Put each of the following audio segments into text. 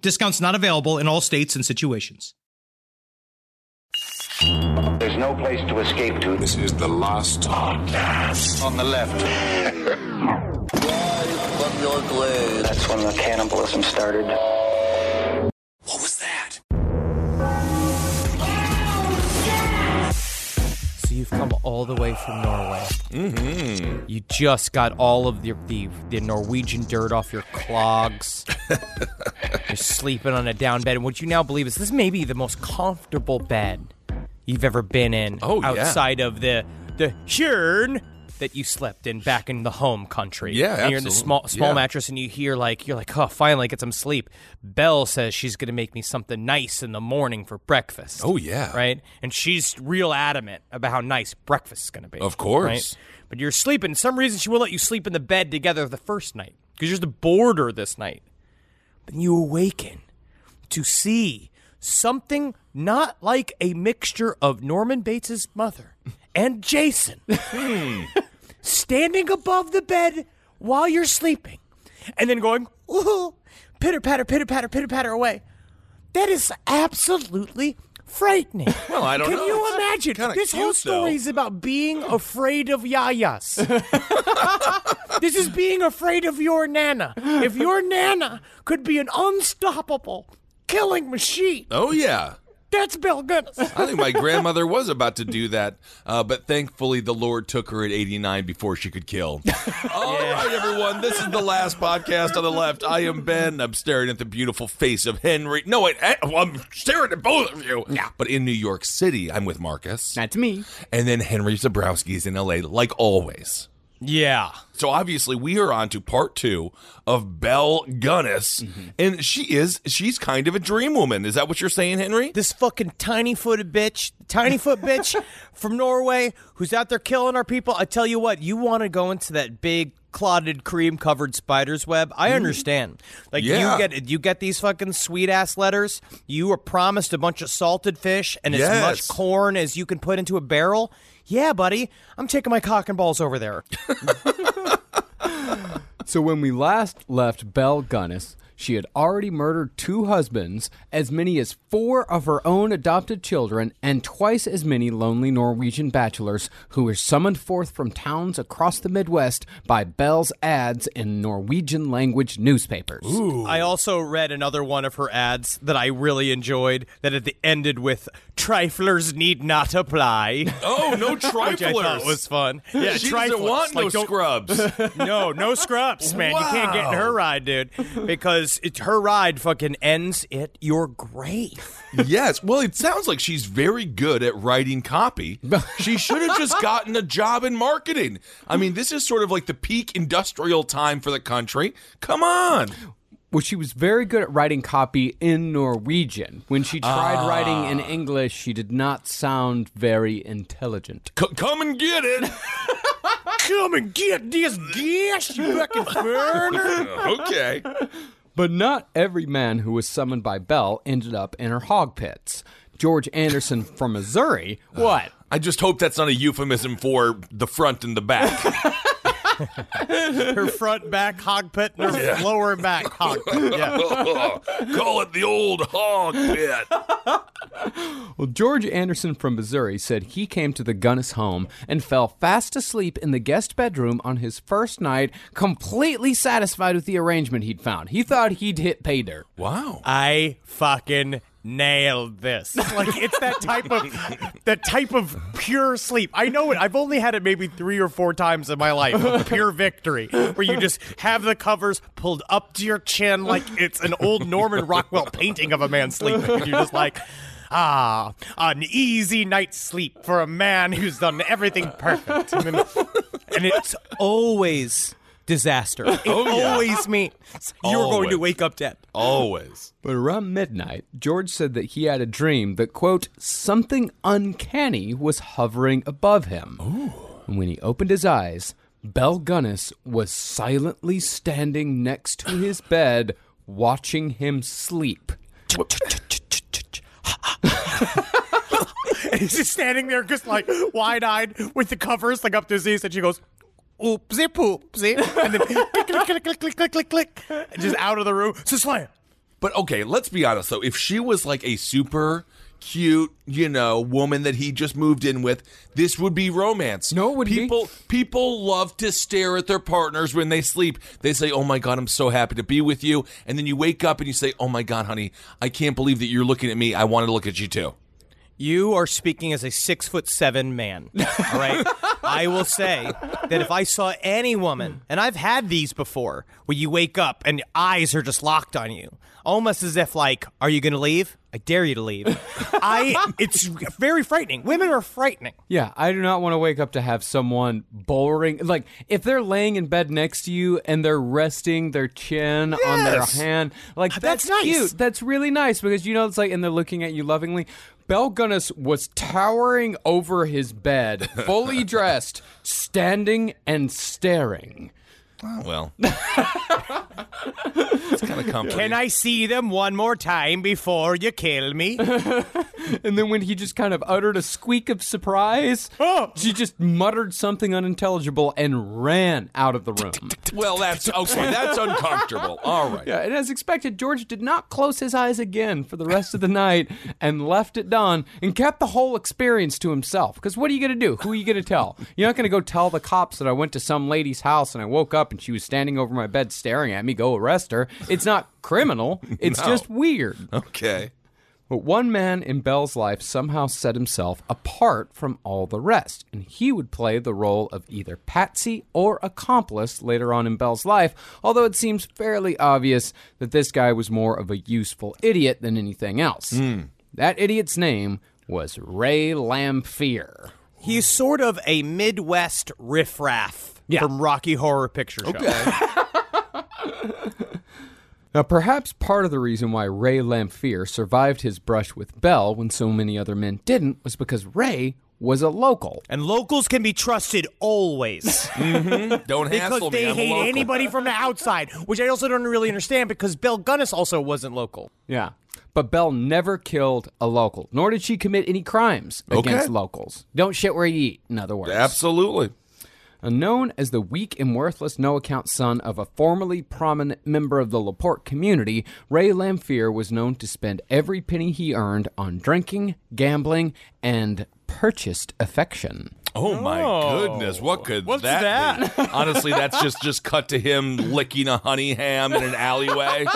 Discounts not available in all states and situations. There's no place to escape to. This is the last podcast. On the left. from your grave. That's when the cannibalism started. What was that? You've come all the way from Norway. Mm-hmm. You just got all of the, the the Norwegian dirt off your clogs. You're sleeping on a down bed, and what you now believe is this may be the most comfortable bed you've ever been in. Oh, yeah. outside of the the Shern that you slept in back in the home country. Yeah, and you're in the small small Yeah. mattress, and you hear like you're like, oh, finally get some sleep. Belle says she's gonna make me something nice in the morning for breakfast. Oh, yeah. right. And she's real adamant about how nice breakfast is gonna be. Of course. right? But you're sleeping. Some reason she won't let you sleep in the bed together the first night because you're just bored her this night. But you awaken to see something not like a mixture of Norman Bates's mother and Jason hmm. standing above the bed while you're sleeping and then going, ooh, pitter patter, pitter patter, pitter patter away. That is absolutely frightening. Well, I don't Can know. Can you imagine? kinda This whole story though. is about being afraid of yayas. this is being afraid of your nana. If your nana could be an unstoppable killing machine, Oh yeah. That's Bill Gunness. I think my grandmother was about to do that, uh, but thankfully the Lord took her at 89 before she could kill. All right, everyone, this is the last podcast on the left. I am Ben. I'm staring at the beautiful face of Henry. No, wait, eh, I'm staring at both of you. Yeah. But in New York City, I'm with Marcus. That's me. And then Henry Zabrowski is in LA, like always. Yeah. So obviously we are on to part two of Belle Gunness, mm-hmm. and she is she's kind of a dream woman. Is that what you're saying, Henry? This fucking tiny footed bitch, tiny foot bitch from Norway who's out there killing our people. I tell you what, you want to go into that big clotted cream covered spider's web. I mm-hmm. understand. Like Yeah. you get you get these fucking sweet ass letters. You are promised a bunch of salted fish and as much corn as you can put into a barrel. Yeah, buddy. I'm taking my cock and balls over there. So when we last left Belle Gunness, she had already murdered two husbands, as many as four of her own adopted children, and twice as many lonely Norwegian bachelors who were summoned forth from towns across the Midwest by Belle's ads in Norwegian language newspapers. Ooh. I also read another one of her ads that I really enjoyed that it ended with triflers need not apply. Oh, no Which I thought was fun. Yeah, she triflers. doesn't want no Like, don't- scrubs. no, no scrubs, man. You can't get in her ride, dude, because it, her ride fucking ends it. You're grave. Yes. Well, it sounds like she's very good at writing copy. She should have just gotten a job in marketing. I mean, this is sort of like the peak industrial time for the country. Come on. Well, she was very good at writing copy in Norwegian. When she tried writing in ah. English, she did not sound very intelligent. C- come and get it. Come and get this gas, you fucking foreigner. okay. But not every man who was summoned by Belle ended up in her hog pits. George Anderson from Missouri, what? I just hope that's not a euphemism for the front and the back. Her front back hog pit and her lower back hog pit. Yeah. Call it the old hog pit. Well, George Anderson from Missouri said he came to the Gunness home and fell fast asleep in the guest bedroom on his first night, completely satisfied with the arrangement he'd found. He thought he'd hit pay dirt. Wow. I fucking nailed this. Like it's that type of that type of pure sleep. I know it. I've only had it maybe three or four times in my life. Pure victory, where you just have the covers pulled up to your chin like it's an old Norman Rockwell painting of a man sleeping. And you're just like. Ah, an easy night's sleep for a man who's done everything perfect. And, then, and it's always disaster. It always means you're going to wake up dead. Always. But around midnight, George said that he had a dream that, quote, something uncanny was hovering above him. Ooh. And when he opened his eyes, Belle Gunness was silently standing next to his bed, watching him sleep. And he's just standing there, just like wide eyed with the covers like up to his knees, and she goes, oopsie poopsie, and then click, click, click, click, click, click, click, click, and just out of the room. So slam. But okay, let's be honest though. If she was like a super cute, you know, woman that he just moved in with, this would be romance. No, it wouldn't be. people people love to stare at their partners when they sleep. They say, "Oh my god, I'm so happy to be with you," and then you wake up and you say, "Oh my god, honey, I can't believe that you're looking at me. I want to look at you too." You are speaking as a six foot seven man. All right. I will say that if I saw any woman, and I've had these before, where you wake up and eyes are just locked on you, almost as if like, "Are you going to leave? I dare you to leave." I. It's very frightening. Women are frightening. Yeah, I do not want to wake up to have someone boring. Like, if they're laying in bed next to you and they're resting their chin on their Yes. hand, like, That's that's, nice. cute. That's really nice because, you know, it's like, and they're looking at you lovingly. Belle Gunness was towering over his bed, fully dressed, standing and staring. Oh, well, it's kind of comforting. Can I see them one more time before you kill me? And then when he just kind of uttered a squeak of surprise, Oh. she just muttered something unintelligible and ran out of the room. Well, that's okay. That's uncomfortable. All right. Yeah, and as expected, George did not close his eyes again for the rest of the night and left it done and kept the whole experience to himself. Because what are you going to do? Who are you going to tell? You're not going to go tell the cops that I went to some lady's house and I woke up and she was standing over my bed staring at me. Go arrest her. It's not criminal, it's No. just weird. Okay. But one man in Belle's life somehow set himself apart from all the rest, and he would play the role of either patsy or accomplice later on in Belle's life, although it seems fairly obvious that this guy was more of a useful idiot than anything else. Hmm. That idiot's name was Ray Lamphere. He's sort of a Midwest riffraff Yeah. from Rocky Horror Picture Show. Okay. Now, perhaps part of the reason why Ray Lamphere survived his brush with Belle when so many other men didn't was because Ray was a local. And locals can be trusted always. Mm-hmm. Don't because hassle me. they I'm hate local. anybody from the outside, which I also don't really understand because Belle Gunness also wasn't local. Yeah. But Belle never killed a local, nor did she commit any crimes Okay. against locals. Don't shit where you eat, in other words. Absolutely. Known as the weak and worthless, no account son of a formerly prominent member of the LaPorte community, Ray Lamphere was known to spend every penny he earned on drinking, gambling, and purchased affection. Oh my Oh. goodness, what could What's that, be? Honestly, that's just just cut to him licking a honey ham in an alleyway.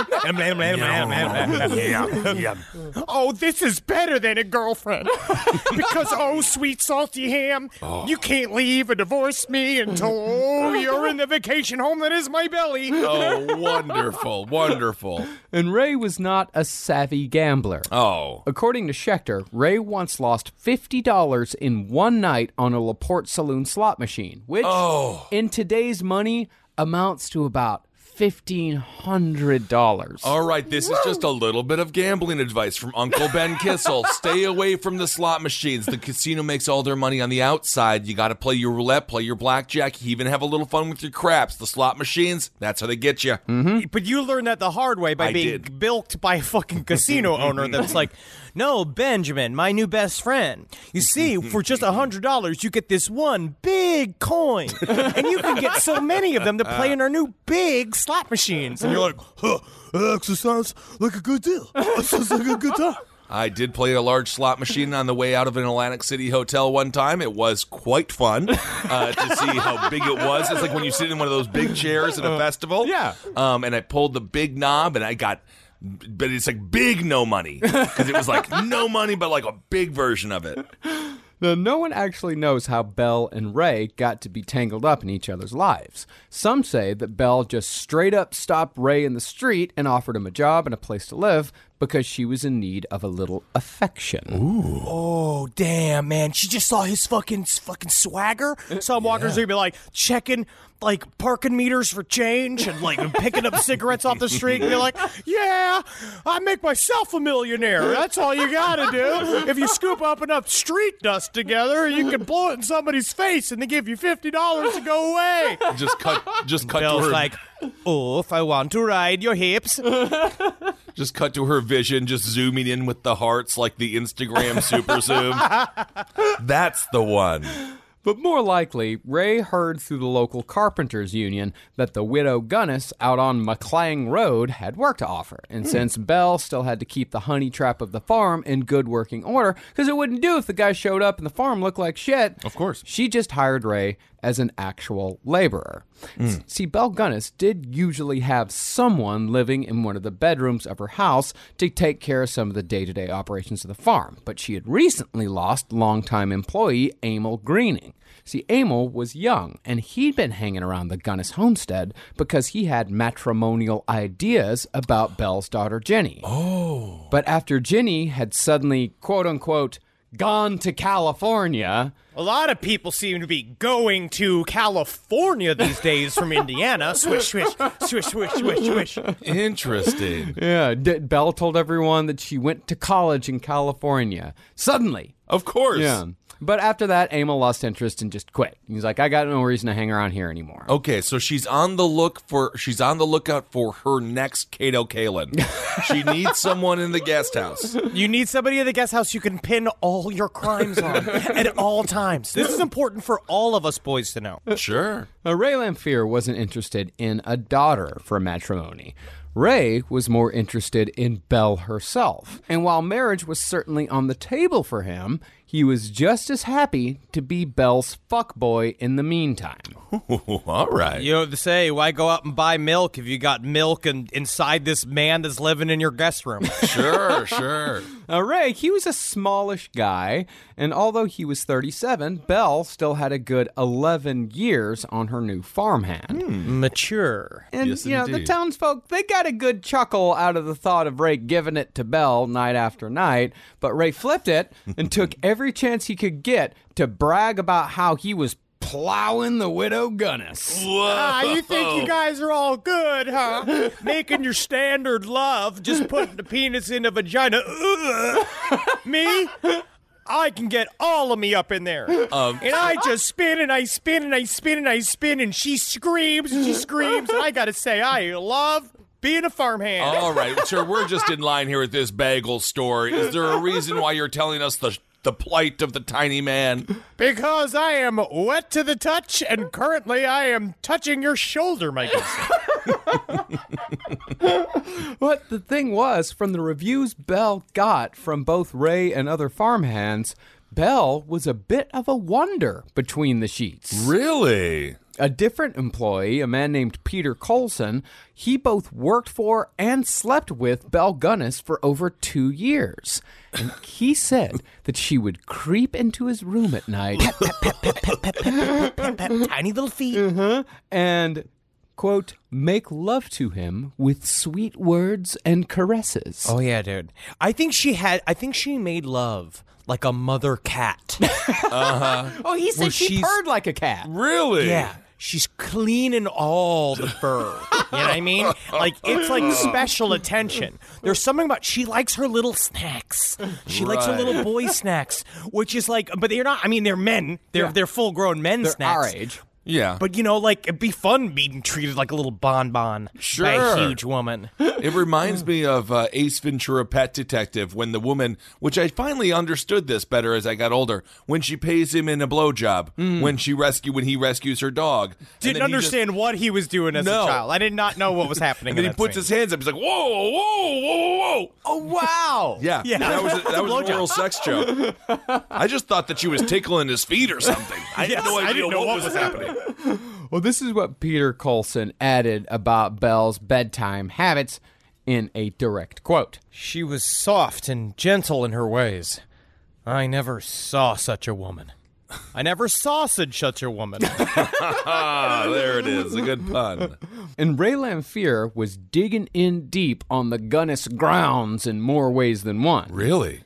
Oh, this is better than a girlfriend. because, oh, sweet salty ham, oh. you can't leave or divorce me until, oh, you're in the vacation home that is my belly. Oh, wonderful, wonderful. And Ray was not a savvy gambler. Oh, According to Schechter, Ray once lost $50 in one night on a LaPorte saloon slot machine, which Oh. in today's money amounts to about $1,500. all right. This is just a little bit of gambling advice from Uncle Ben Kissel. Stay away from the slot machines. The casino makes all their money on the outside. You got to play your roulette, play your blackjack, even have a little fun with your craps. The slot machines, that's how they get you. Mm-hmm. But you learned that the hard way by I being did. bilked by a fucking casino owner that's like, no, Benjamin, my new best friend. You see, for just a hundred dollars, you get this one big coin, and you can get so many of them to play in our new big slot machines. And you're like, huh, that actually sounds like a good deal. That sounds like a good time. I did play a large slot machine on the way out of an Atlantic City hotel one time. It was quite fun uh, to see how big it was. It's like when you sit in one of those big chairs at a festival. yeah. Um, and I pulled the big knob and I got but it's like big no money because it was like no money, but like a big version of it. Now, no one actually knows how Belle and Ray got to be tangled up in each other's lives. Some say that Belle just straight up stopped Ray in the street and offered him a job and a place to live because she was in need of a little affection. Oh damn, man! She just saw his fucking fucking swagger. Some walkers gonna be like checking like parking meters for change and like picking up cigarettes off the street and be like, "Yeah, I make myself a millionaire. That's all you gotta do. If you scoop up enough street dust together, you can blow it in somebody's face and they give you fifty dollars to go away." Just cut, just cut to Bill's her, like, "Oh, if I want to ride your hips." just cut to her vision, just zooming in with the hearts like the Instagram super zoom. That's the one. But more likely, Ray heard through the local carpenters union that the widow Gunness out on McClung Road had work to offer. And hmm. since Belle still had to keep the honey trap of the farm in good working order, because it wouldn't do if the guy showed up and the farm looked like shit. Of course. She just hired Ray as an actual laborer. S- mm. See, Belle Gunness did usually have someone living in one of the bedrooms of her house to take care of some of the day to day operations of the farm, but she had recently lost longtime employee Emil Greening. See, Emil was young, and he'd been hanging around the Gunness homestead because he had matrimonial ideas about Belle's daughter Jenny. Oh. But after Jenny had suddenly, quote unquote, gone to California, A lot of people seem to be going to California these days from Indiana. Swish, swish, swish, swish, swish, swish. Interesting. Yeah, D- Belle told everyone that she went to college in California. Suddenly. Of course. Yeah. But after that, Emil lost interest and just quit. He's like, I got no reason to hang around here anymore. Okay, so she's on the look for she's on the lookout for her next Kato Kaelin. she needs someone in the guest house. You need somebody in the guest house you can pin all your crimes on at all times. This is important for all of us boys to know. Sure. Now, Ray Lamphere wasn't interested in a daughter for matrimony. Ray was more interested in Belle herself. And while marriage was certainly on the table for him, he was just as happy to be Belle's fuckboy in the meantime. All right. You know what to say? Why go out and buy milk if you got milk and inside this man that's living in your guest room? Sure, sure. Now, Ray, he was a smallish guy, and although he was 37, Belle still had a good 11 years on her new farmhand. Hmm, mature. And, Yes, you know, the townsfolk, they got a good chuckle out of the thought of Ray giving it to Belle night after night, but Ray flipped it and took every chance he could get to brag about how he was plowing the widow Gunness. Ah, you think you guys are all good, huh? Making your standard love, just putting the penis in a vagina. Ugh. Me? I can get all of me up in there. Um, and I just spin and I spin and I spin and I spin and she screams and she screams. And I gotta say, I love being a farmhand. All right, sir. We're just in line here at this bagel store. Is there a reason why you're telling us the the plight of the tiny man? Because I am wet to the touch and currently I am touching your shoulder, Michael. But the thing was, from the reviews Belle got from both Ray and other farmhands, Belle was a bit of a wonder between the sheets. Really? A different employee, a man named Peter Colson, he both worked for and slept with Belle Gunness for over two years. And he said that she would creep into his room at night Tiny little feet. and, quote, make love to him with sweet words and caresses. Oh yeah, dude. I think she had. I think she made love like a mother cat. uh-huh. Oh, he said Where she she's- purred like a cat. Really? yeah. She's cleaning all the fur. You know what I mean? Like it's like special attention. There's something about she likes her little snacks. She likes her Right. little boy snacks, which is like, but they're not. I mean, they're men. They're they're full grown men They're snacks. our age. Yeah. But you know, like it'd be fun being treated like a little bonbon by a huge woman. It reminds me of uh, Ace Ventura: Pet Detective when the woman, which I finally understood this better as I got older, when she pays him in a blowjob, when she rescue when he rescues her dog. Didn't then he just- understand what he was doing as No. a child. I did not know what was happening. and he puts scene. his hands up. He's like, "Whoa, whoa, whoa, whoa!" Oh, wow. Yeah, Yeah. That was a, that was Blowjob. an oral sex joke. I just thought that she was tickling his feet or something. I had Yes, no I idea didn't know what, what was happening. Well, this is what Peter Colson added about Belle's bedtime habits. in a direct quote. She was soft and gentle in her ways. I never saw such a woman. I never sausage such a woman. There it is. A good pun. And Ray Lamphere was digging in deep on the Gunness grounds in more ways than one. Really?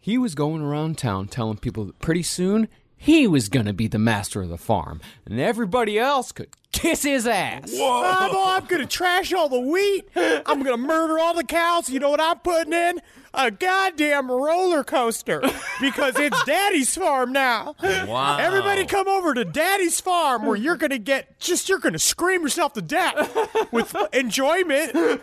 He was going around town telling people that pretty soon he was going to be the master of the farm, and everybody else could kiss his ass. Oh, boy, I'm gonna trash all the wheat. I'm gonna murder all the cows. You know what I'm putting in? A goddamn roller coaster because it's Daddy's farm now. Wow. Everybody come over to Daddy's farm where you're gonna get just you're gonna scream yourself to death with enjoyment.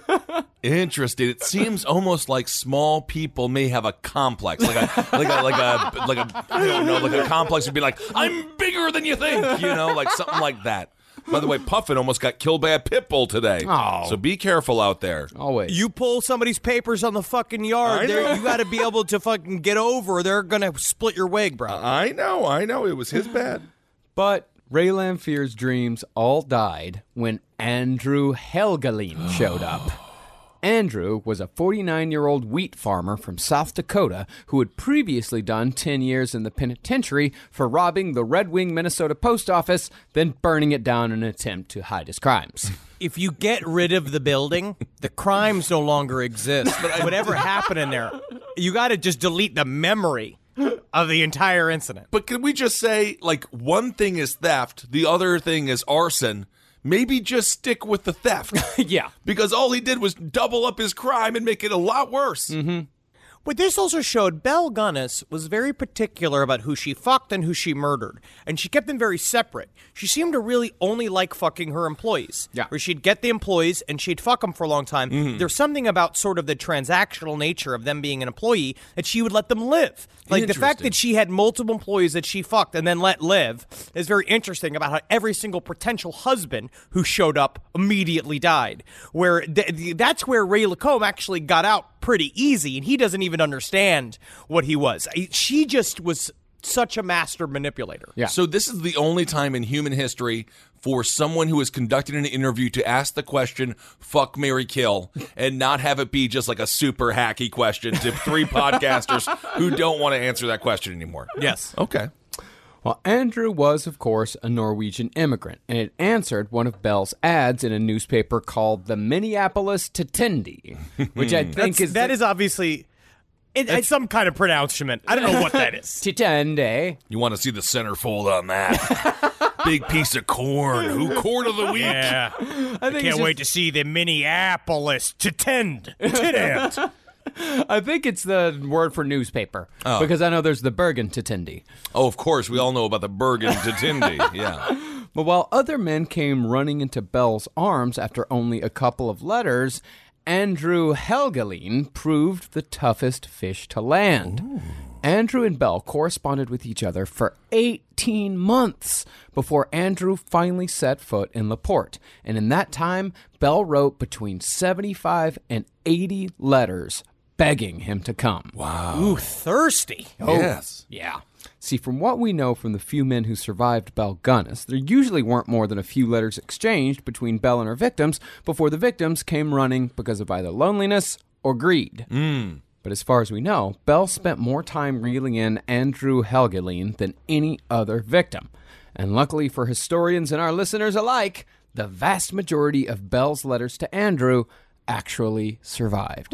Interesting. It seems almost like small people may have a complex, like a like a like a like a I don't know, like a complex would be like, I'm bigger than you think, you know, like something like that. By the way, Puffin almost got killed by a pit bull today. Oh. So be careful out there. Always. You pull somebody's papers on the fucking yard, I there- you got to be able to fucking get over. or They're gonna split your wig, bro. I know, I know. It was his bad. But Ray Lamphere's dreams all died when Andrew Helgelien showed up. Andrew was a 49 year old wheat farmer from South Dakota who had previously done 10 years in the penitentiary for robbing the Red Wing, Minnesota post office, then burning it down in an attempt to hide his crimes. if you get rid of the building, the crimes no longer exist. But whatever happened in there, you got to just delete the memory of the entire incident. But can we just say, like, one thing is theft, the other thing is arson? Maybe just stick with the theft. yeah. because all he did was double up his crime and make it a lot worse. Mm-hmm. But this also showed Belle Gunness was very particular about who she fucked and who she murdered, and she kept them very separate. She seemed to really only like fucking her employees. Yeah. Where she'd get the employees and she'd fuck them for a long time. Mm-hmm. There's something about sort of the transactional nature of them being an employee that she would let them live. Like the fact that she had multiple employees that she fucked and then let live is very interesting about how every single potential husband who showed up immediately died. Where th- th- that's where Ray Lacombe actually got out pretty easy, and he doesn't even understand what he was. She just was such a master manipulator. Yeah. So this is the only time in human history for someone who is conducting an interview to ask the question "fuck, Mary kill" and not have it be just like a super hacky question to three podcasters who don't want to answer that question anymore. Yes. Okay. Well, Andrew was, of course, a Norwegian immigrant, and had answered one of Belle's ads in a newspaper called the Minneapolis Tetendi, which I think That's, is that the- is obviously it, it's some kind of pronouncement. I don't know what that is. Tetende. You want to see the centerfold on that? Big piece of corn. Who corn of the week? Yeah. I think Can't it's wait to see the Minneapolis to tend. I think it's the word for newspaper Oh. because I know there's the Bergen Tetendi. Oh, of course. We all know about the Bergen to Tindy. Yeah. But while other men came running into Belle's arms after only a couple of letters, Andrew Helgelien proved the toughest fish to land. Andrew and Belle corresponded with each other for 18 months before Andrew finally set foot in LaPorte. And in that time, Belle wrote between 75 and 80 letters begging him to come. Wow. Ooh, thirsty. Yes. Yeah. See, from what we know from the few men who survived Belle Gunness, there usually weren't more than a few letters exchanged between Belle and her victims before the victims came running because of either loneliness or greed. Mm. But as far as we know, Belle spent more time reeling in Andrew Helgelien than any other victim. And luckily for historians and our listeners alike, the vast majority of Belle's letters to Andrew actually survived.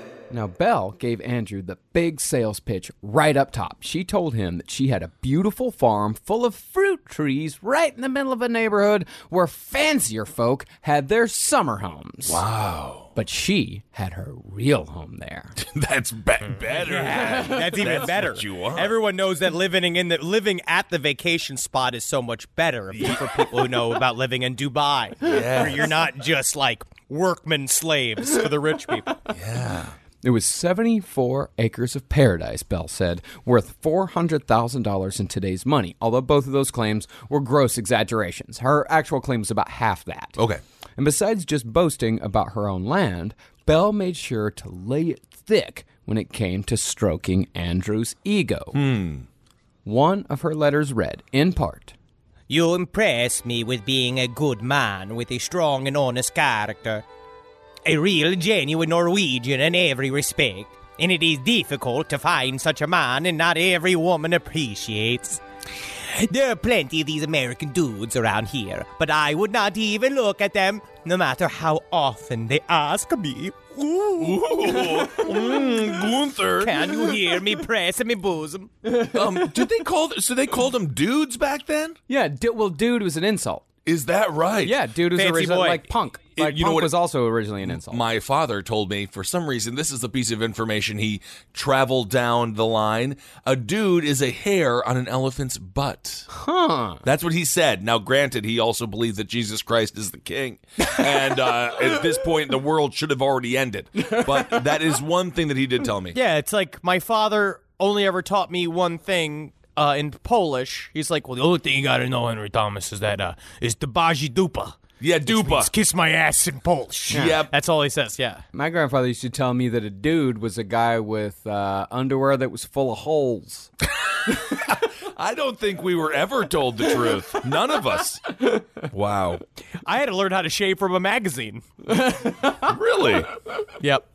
Now, Belle gave Andrew the big sales pitch right up top. She told him that she had a beautiful farm full of fruit trees right in the middle of a neighborhood where fancier folk had their summer homes. Wow. But she had her real home there. That's be- better. That's even better. what you want. Everyone knows that living in the living at the vacation spot is so much better for people who know about living in Dubai, where you're not just like workman slaves for the rich people. Yeah. It was 74 acres of paradise, Belle said, worth $400,000 in today's money, although both of those claims were gross exaggerations. Her actual claim was about half that. Okay. And besides just boasting about her own land, Belle made sure to lay it thick when it came to stroking Andrew's ego. Hmm. One of her letters read, in part, You impress me with being a good man with a strong and honest character. A real, genuine Norwegian in every respect. And it is difficult to find such a man, and not every woman appreciates. There are plenty of these American dudes around here, but I would not even look at them, no matter how often they ask me. Ooh. Mm, Gunther. Can you hear me pressing my bosom? Um, did they call? So they called them dudes back then? Yeah, d- well, dude was an insult. Is that right? Yeah, dude was Fancy originally boy. like punk. It- Like you know punk what- was also originally an insult. My father told me for some reason this is the piece of information he traveled down the line. A dude is a hair on an elephant's butt. huh. That's what he said. Now, granted, he also believed that Jesus Christ is the king, and uh, at this point, the world should have already ended. But that is one thing that he did tell me. Yeah, it's like my father only ever taught me one thing uh, in Polish. He's like, well, the only thing you got to know, Henry Thomas, is that uh, is the baji dupa. Yeah, Which dupa. means kiss my ass in Polish. Yep. That's all he says, yeah. My grandfather used to tell me that a dude was a guy with uh, underwear that was full of holes. I don't think we were ever told the truth. None of us. Wow. I had to learn how to shave from a magazine. Really? Yep.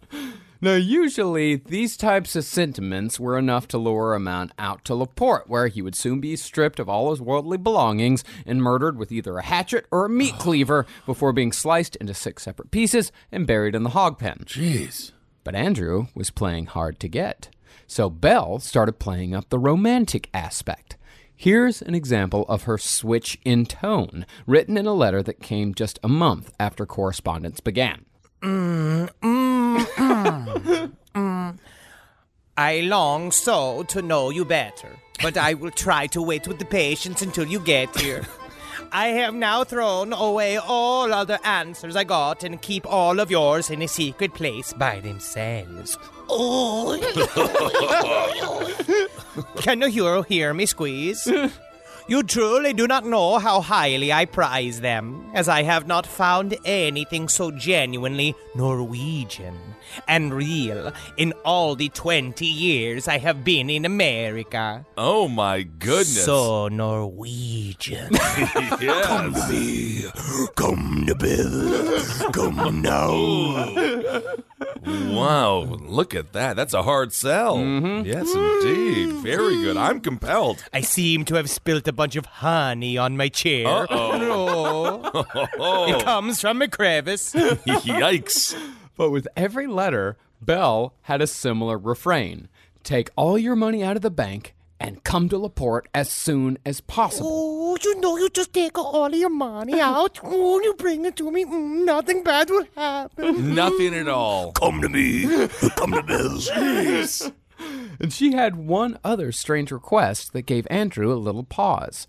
Now, usually, these types of sentiments were enough to lure a man out to Laporte, where he would soon be stripped of all his worldly belongings and murdered with either a hatchet or a meat cleaver before being sliced into six separate pieces and buried in the hog pen. Jeez. But Andrew was playing hard to get. So Belle started playing up the romantic aspect. Here's an example of her switch in tone, written in a letter that came just a month after correspondence began. Mm, mm, mm. I long so to know you better, but I will try to wait with the patience until you get here. I have now thrown away all other answers I got and keep all of yours in a secret place by themselves. Oh. Can you hear, hear me squeeze? You truly do not know how highly I prize them, as I have not found anything so genuinely Norwegian and real in all the 20 years I have been in America. Oh my goodness. So Norwegian. yes. Come to me. Come to Bill. Come now. Wow, look at that. That's a hard sell. Mm-hmm. Yes, indeed. Very good. I'm compelled. I seem to have spilt a bunch of honey on my chair. Uh-oh. No. It comes from a crevice. Yikes. But with every letter, Belle had a similar refrain Take all your money out of the bank and come to Laporte as soon as possible. Oh, you know, you just take all of your money out. Oh, you bring it to me. Mm, nothing bad will happen. Nothing at all. Come to me. Come to Bill. Jeez. And she had one other strange request that gave Andrew a little pause.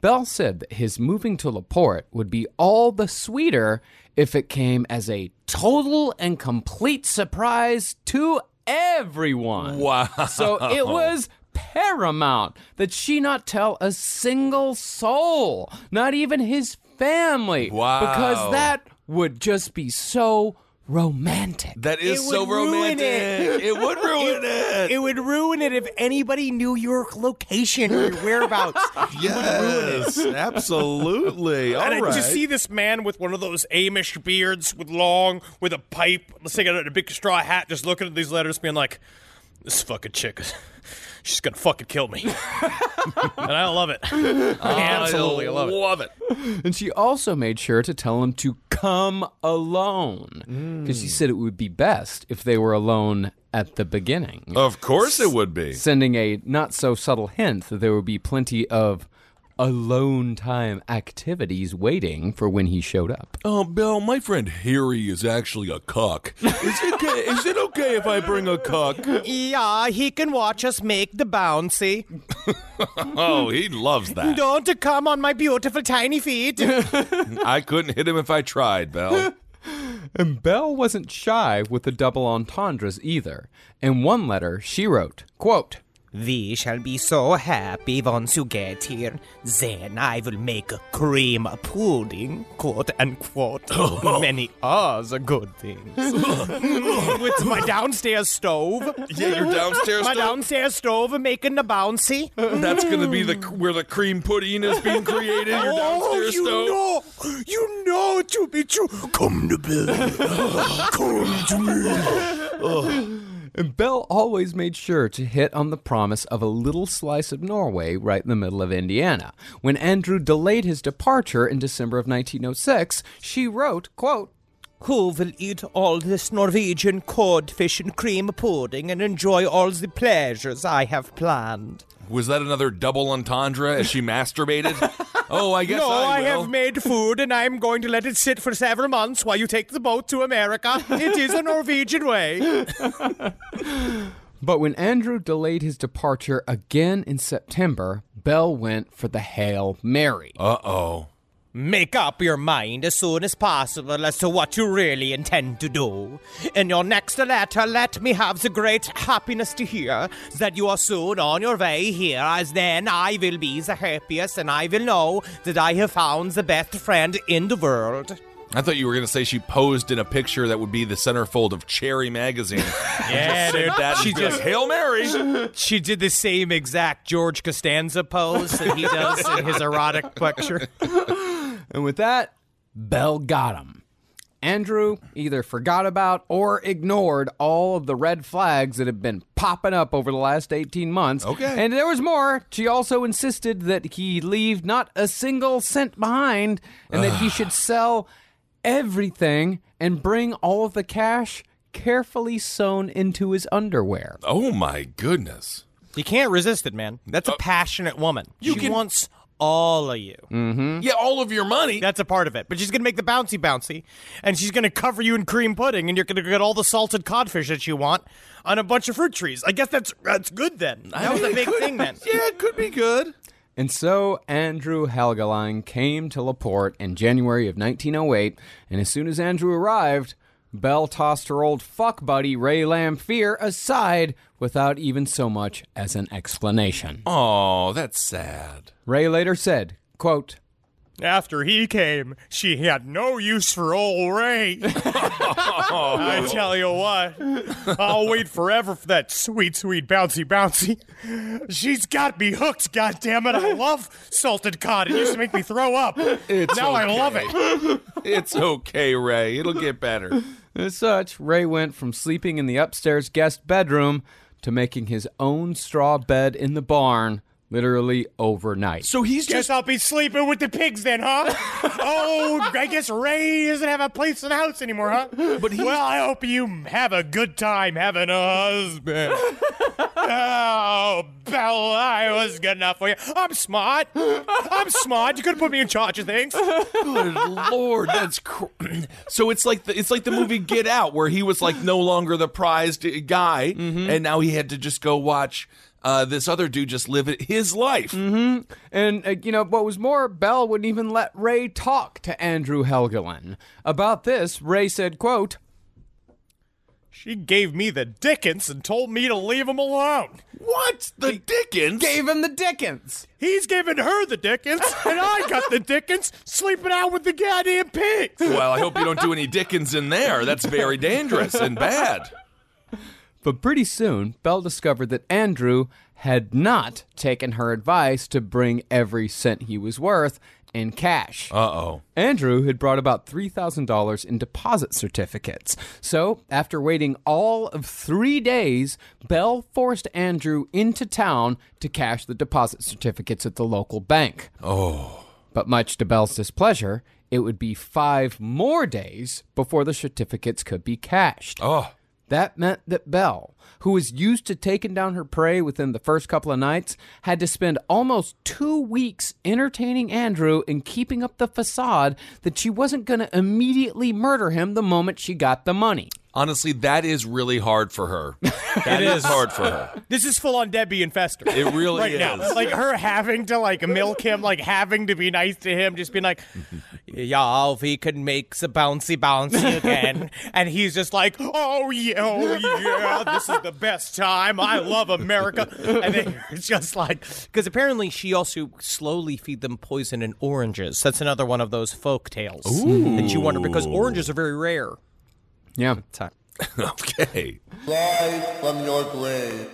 Belle said that his moving to Laporte would be all the sweeter if it came as a total and complete surprise to everyone. Wow. So it was paramount that she not tell a single soul, not even his family. Wow. Because that would just be so romantic. That is It so romantic. it. It would ruin it. It would ruin it if anybody knew your location or your whereabouts. Yes, absolutely. All and right. just see this man with one of those Amish beards with long, with a pipe, let's say a big straw hat, just looking at these letters, being like, "This fucking chick, is- she's gonna fucking kill me," and I love it. I Absolutely, I love it. Love it. And she also made sure to tell him to come alone. Because she said it would be best if they were alone at the beginning. Of course it would be. Sending a not so subtle hint that there would be plenty of alone time activities waiting for when he showed up. Uh, oh, Bill, my friend Harry is actually a cuck. Is it okay, is it okay if I bring a cuck? Yeah, he can watch us make the bouncy. Oh, he loves that. Don't come on my beautiful tiny feet. I couldn't hit him if I tried, Belle. And Belle wasn't shy with the double entendres either. In one letter, she wrote, quote, We shall be so happy once you get here. Then I will make a cream pudding, quote unquote. Oh. Many other good things. With my downstairs stove. Yeah, your downstairs My stove? downstairs stove making the bouncy. That's going to be the where the cream pudding is being created. Your oh, downstairs you stove. know, you know to be true. Come to Bill. Come to me. And Belle always made sure to hit on the promise of a little slice of Norway right in the middle of Indiana. When Andrew delayed his departure in December of 1906, she wrote, quote, Who will eat all this Norwegian codfish and cream pudding and enjoy all the pleasures I have planned? Was that another double entendre as she masturbated? oh, I guess no, I, I, have made food and I'm going to let it sit for several months while you take the boat to America. It is a Norwegian way. But when Andrew delayed his departure again in September, Belle went for the Hail Mary. Uh oh. Make up your mind as soon as possible as to what you really intend to do. In your next letter, let me have the great happiness to hear that you are soon on your way here, as then I will be the happiest and I will know that I have found the best friend in the world. I thought you were going to say she posed in a picture that would be the centerfold of Cherry magazine. Yeah, dude. that She like, just- Hail Mary. She did the same exact George Costanza pose that he does in his erotic picture. And with that, Belle got him. Andrew either forgot about or ignored all of the red flags that have been popping up over the last 18 months. Okay. And there was more. She also insisted that he leave not a single cent behind and that he should sell everything and bring all of the cash carefully sewn into his underwear. Oh my goodness. You can't resist it, man. That's a uh, passionate woman. you she can- wants all of you. Mm-hmm. Yeah, all of your money. That's a part of it. But she's going to make the bouncy bouncy, and she's going to cover you in cream pudding, and you're going to get all the salted codfish that you want on a bunch of fruit trees. I guess that's that's good then. That was a big thing then. Yeah, it could be good. And so Andrew Helgelien came to Laporte in January of 1908, and as soon as Andrew arrived, Belle tossed her old fuck buddy Ray Lamphere aside without even so much as an explanation. Oh, that's sad. Ray later said, quote, After he came, she had no use for old Ray. I tell you what, I'll wait forever for that sweet, sweet bouncy bouncy. She's got me hooked, goddammit. I love salted cod. It used to make me throw up. It's now I love it. It's okay, Ray. It'll get better. As such, Ray went from sleeping in the upstairs guest bedroom to making his own straw bed in the barn literally overnight. So he's Guess just I'll be sleeping with the pigs then, huh? oh, I guess Ray doesn't have a place in the house anymore, huh? But well, I hope you have a good time having a husband. oh, Bella, I was good enough for you. I'm smart. I'm smart. You could have put me in charge of things. Good lord, that's cr- so. It's like the it's like the movie Get Out, where he was like no longer the prized guy, mm-hmm. and now he had to just go watch uh, this other dude just live his life. Mm-hmm. And, uh, you know, what was more, Belle wouldn't even let Ray talk to Andrew Helgelien. About this, Ray said, quote, She gave me the Dickens and told me to leave him alone. What the Dickens? Gave him the Dickens. He's giving her the Dickens, and I got the Dickens sleeping out with the goddamn pigs. Well, I hope you don't do any Dickens in there. That's very dangerous and bad. But pretty soon, Belle discovered that Andrew had not taken her advice to bring every cent he was worth in cash. Uh oh. Andrew had brought about $3,000 in deposit certificates. So, after waiting all of three days, Belle forced Andrew into town to cash the deposit certificates at the local bank. Oh. But much to Belle's displeasure, it would be five more days before the certificates could be cashed. Oh. That meant that Belle, who was used to taking down her prey within the first couple of nights, had to spend almost two weeks entertaining Andrew and keeping up the facade that she wasn't going to immediately murder him the moment she got the money. Honestly, that is really hard for her. That is hard for her. This is full on Debbie and Fester. It really right is. now. Like her having to like milk him, like having to be nice to him, just being like, "Yeah, he can make the bouncy bouncy again," and he's just like, "Oh yeah, oh yeah, this is the best time. I love America." And then it's just like, because apparently she also slowly feed them poison and oranges. That's another one of those folk tales Ooh. that you wonder because oranges are very rare. Yeah. Time. okay. Rise from your grave.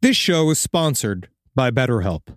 This show is sponsored by BetterHelp.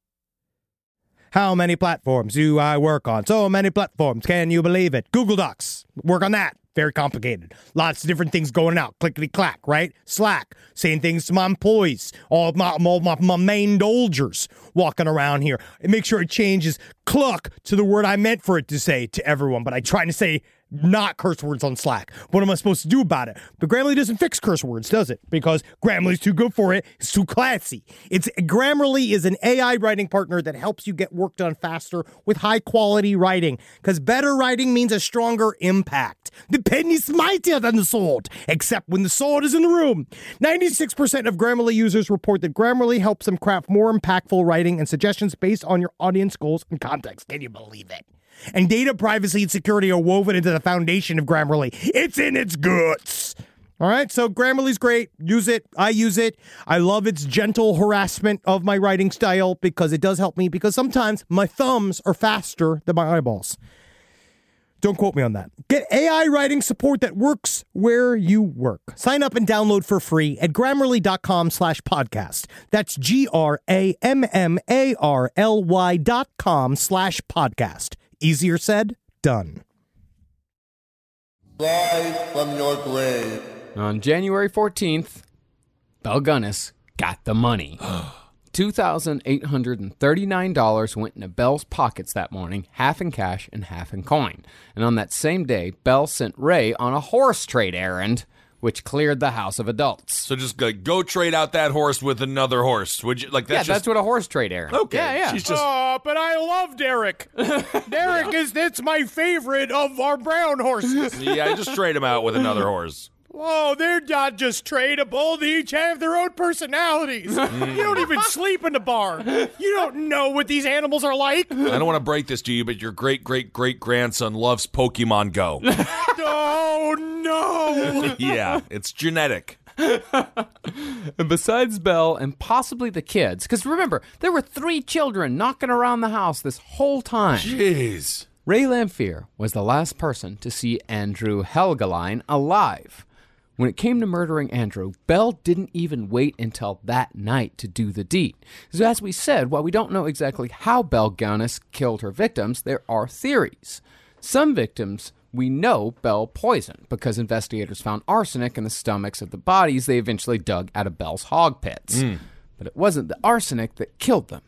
How many platforms do I work on? So many platforms. Can you believe it? Google Docs. Work on that. very complicated. Lots of different things going out. Clickety clack, right? Slack, saying things to my employees, all my, all my, my main dolgers walking around here. And make sure it changes cluck to the word I meant for it to say to everyone. But I try to say not curse words on Slack. What am I supposed to do about it? But Grammarly doesn't fix curse words, does it? Because Grammarly's too good for it. It's too classy. It's Grammarly is an AI writing partner that helps you get work done faster with high quality writing. Because better writing means a stronger impact. The pen is mightier than the sword, except when the sword is in the room. 96% of Grammarly users report that Grammarly helps them craft more impactful writing and suggestions based on your audience goals and context. Can you believe it? And data privacy and security are woven into the foundation of Grammarly. It's in its guts. All right, so Grammarly's great. Use it. I use it. I love its gentle harassment of my writing style because it does help me because sometimes my thumbs are faster than my eyeballs. Don't quote me on that. Get AI writing support that works where you work. Sign up and download for free at grammarly.com slash podcast. That's G R A M M A R L Y dot com slash podcast. Easier said, done. Rise from your grave. On January 14th, Belle Gunness got the money. $2,839 went into Belle's pockets that morning, half in cash and half in coin. And on that same day, Belle sent Ray on a horse trade errand, which cleared the house of adults. So just go, go trade out that horse with another horse. Would you like that's yeah, just that's what a horse trade errand. Okay, Yeah, yeah. she's just Oh, but I love Derek. Derek is that's my favorite of our brown horses. yeah, I just trade him out with another horse. Oh, they're not just tradable. They each have their own personalities. You don't even sleep in the barn. You don't know what these animals are like. I don't want to break this to you, but your great great great grandson loves Pokemon Go. Oh no! yeah, it's genetic. And besides Belle and possibly the kids, because remember, there were three children knocking around the house this whole time. Jeez. Ray Lamphere was the last person to see Andrew Helgelien alive. When it came to murdering Andrew, Belle didn't even wait until that night to do the deed. So, as we said, while we don't know exactly how Belle Gunness killed her victims, there are theories. Some victims we know Belle poisoned because investigators found arsenic in the stomachs of the bodies they eventually dug out of Belle's hog pits. Hmm. But it wasn't the arsenic that killed them.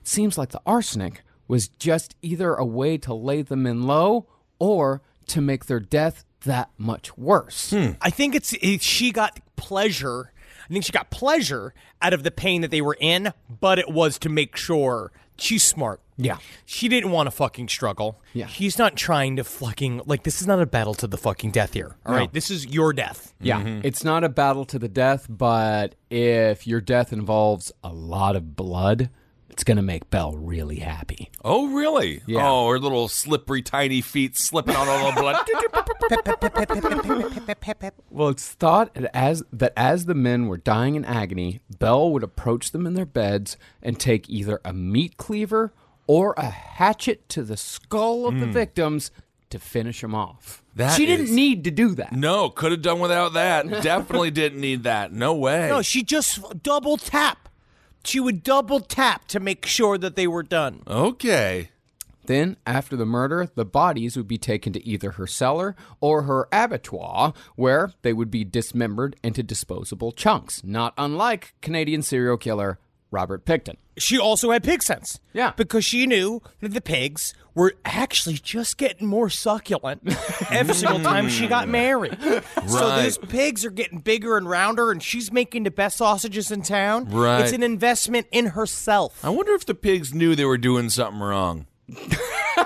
It seems like the arsenic was just either a way to lay them in low or to make their death that much worse. Hmm. I think it's it, she got pleasure. I think she got pleasure out of the pain that they were in, but it was to make sure she's smart. Yeah. She didn't want to fucking struggle. Yeah. She's not trying to fucking like this is not a battle to the fucking death here. All No. right, This is your death. Yeah, mm-hmm. it's not a battle to the death, but if your death involves a lot of blood, it's going to make Belle really happy. Oh, really? Yeah. Oh, her little slippery, tiny feet slipping on all the blood. Well, it's thought that as that as the men were dying in agony, Belle would approach them in their beds and take either a meat cleaver or a hatchet to the skull of the hmm. victims to finish them off. That she didn't need to do that. no, could have done without that. Definitely didn't need that. No way. No, she just double tap. She would double tap to make sure that they were done. okay. Then, after the murder, the bodies would be taken to either her cellar or her abattoir, where they would be dismembered into disposable chunks, not unlike Canadian serial killer Robert Pickton. She also had pig sense. Yeah. Because she knew that the pigs were actually just getting more succulent every single time she got mm. married. So Right. these pigs are getting bigger and rounder, and she's making the best sausages in town. Right. It's an investment in herself. I wonder if the pigs knew they were doing something wrong.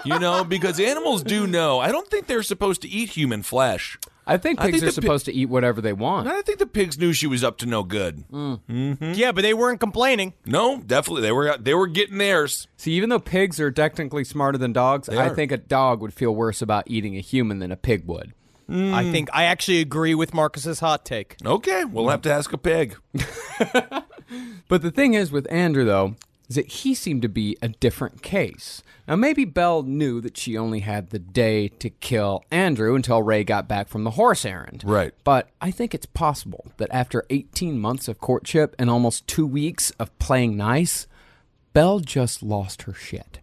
you know, because animals do know. I don't think they're supposed to eat human flesh. I think I pigs think are the pi- supposed to eat whatever they want. I think the pigs knew she was up to no good. Mm. Mm-hmm. Yeah, but they weren't complaining. No, definitely they were. They were getting theirs. See, even though pigs are technically smarter than dogs, I are. think a dog would feel worse about eating a human than a pig would. Mm. I think I actually agree with Marcus's hot take. Okay, we'll have to ask a pig. But the thing is with Andrew, though, is that he seemed to be a different case. Now, maybe Belle knew that she only had the day to kill Andrew until Ray got back from the horse errand. Right. But I think it's possible that after 18 months of courtship and almost two weeks of playing nice, Belle just lost her shit.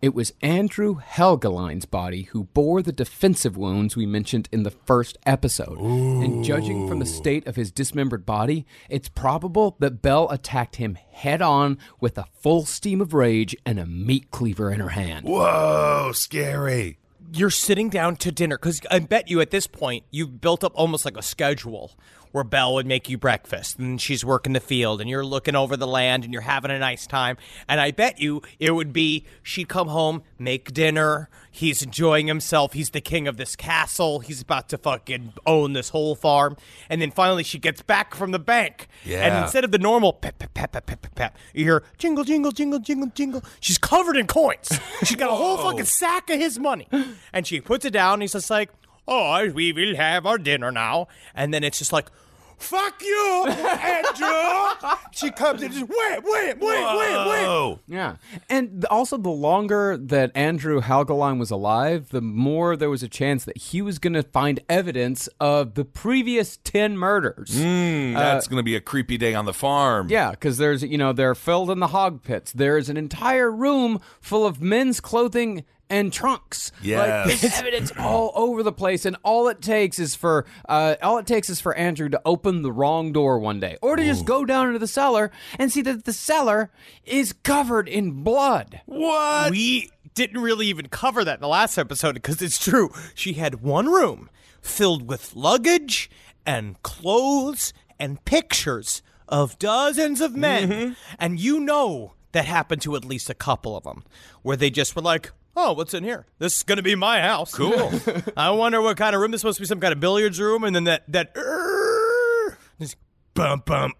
It was Andrew Helgelien's body who bore the defensive wounds we mentioned in the first episode. And judging from the state of his dismembered body, it's probable that Belle attacked him head on with a full steam of rage and a meat cleaver in her hand. Whoa, scary. You're sitting down to dinner because I bet you at this point you've built up almost like a schedule where Belle would make you breakfast and she's working the field and you're looking over the land and you're having a nice time. And I bet you it would be she'd come home, make dinner. He's enjoying himself. He's the king of this castle. He's about to fucking own this whole farm. And then finally she gets back from the bank. And instead of the normal pep, pep, pep, pep, pep, pep, pep, you hear jingle, jingle, jingle, jingle, jingle. She's covered in coins. She's got a whole oh. fucking sack of his money. And she puts it down. And he's just like, oh, we will have our dinner now. And then it's just like, fuck you, Andrew. she comes in and just, wait, wait, wait, wait, wait. Yeah. And also, the longer that Andrew Helgelien was alive, the more there was a chance that he was going to find evidence of the previous 10 murders. Hmm, uh, that's going to be a creepy day on the farm. Yeah, because there's, you know, they're filled in the hog pits. There's an entire room full of men's clothing and trunks. Like, Yes. there's evidence all over the place, and all it takes is for uh, all it takes is for Andrew to open the wrong door one day, or to just go down into the cellar and see that the cellar is covered in blood. What? We didn't really even cover that in the last episode because it's true. She had one room filled with luggage and clothes and pictures of dozens of men. And you know that happened to at least a couple of them where they just were like, Oh, what's in here? This is gonna be my house. Cool. I wonder what kind of room. This is supposed to be some kind of billiards room, and then that that uh, just bump bump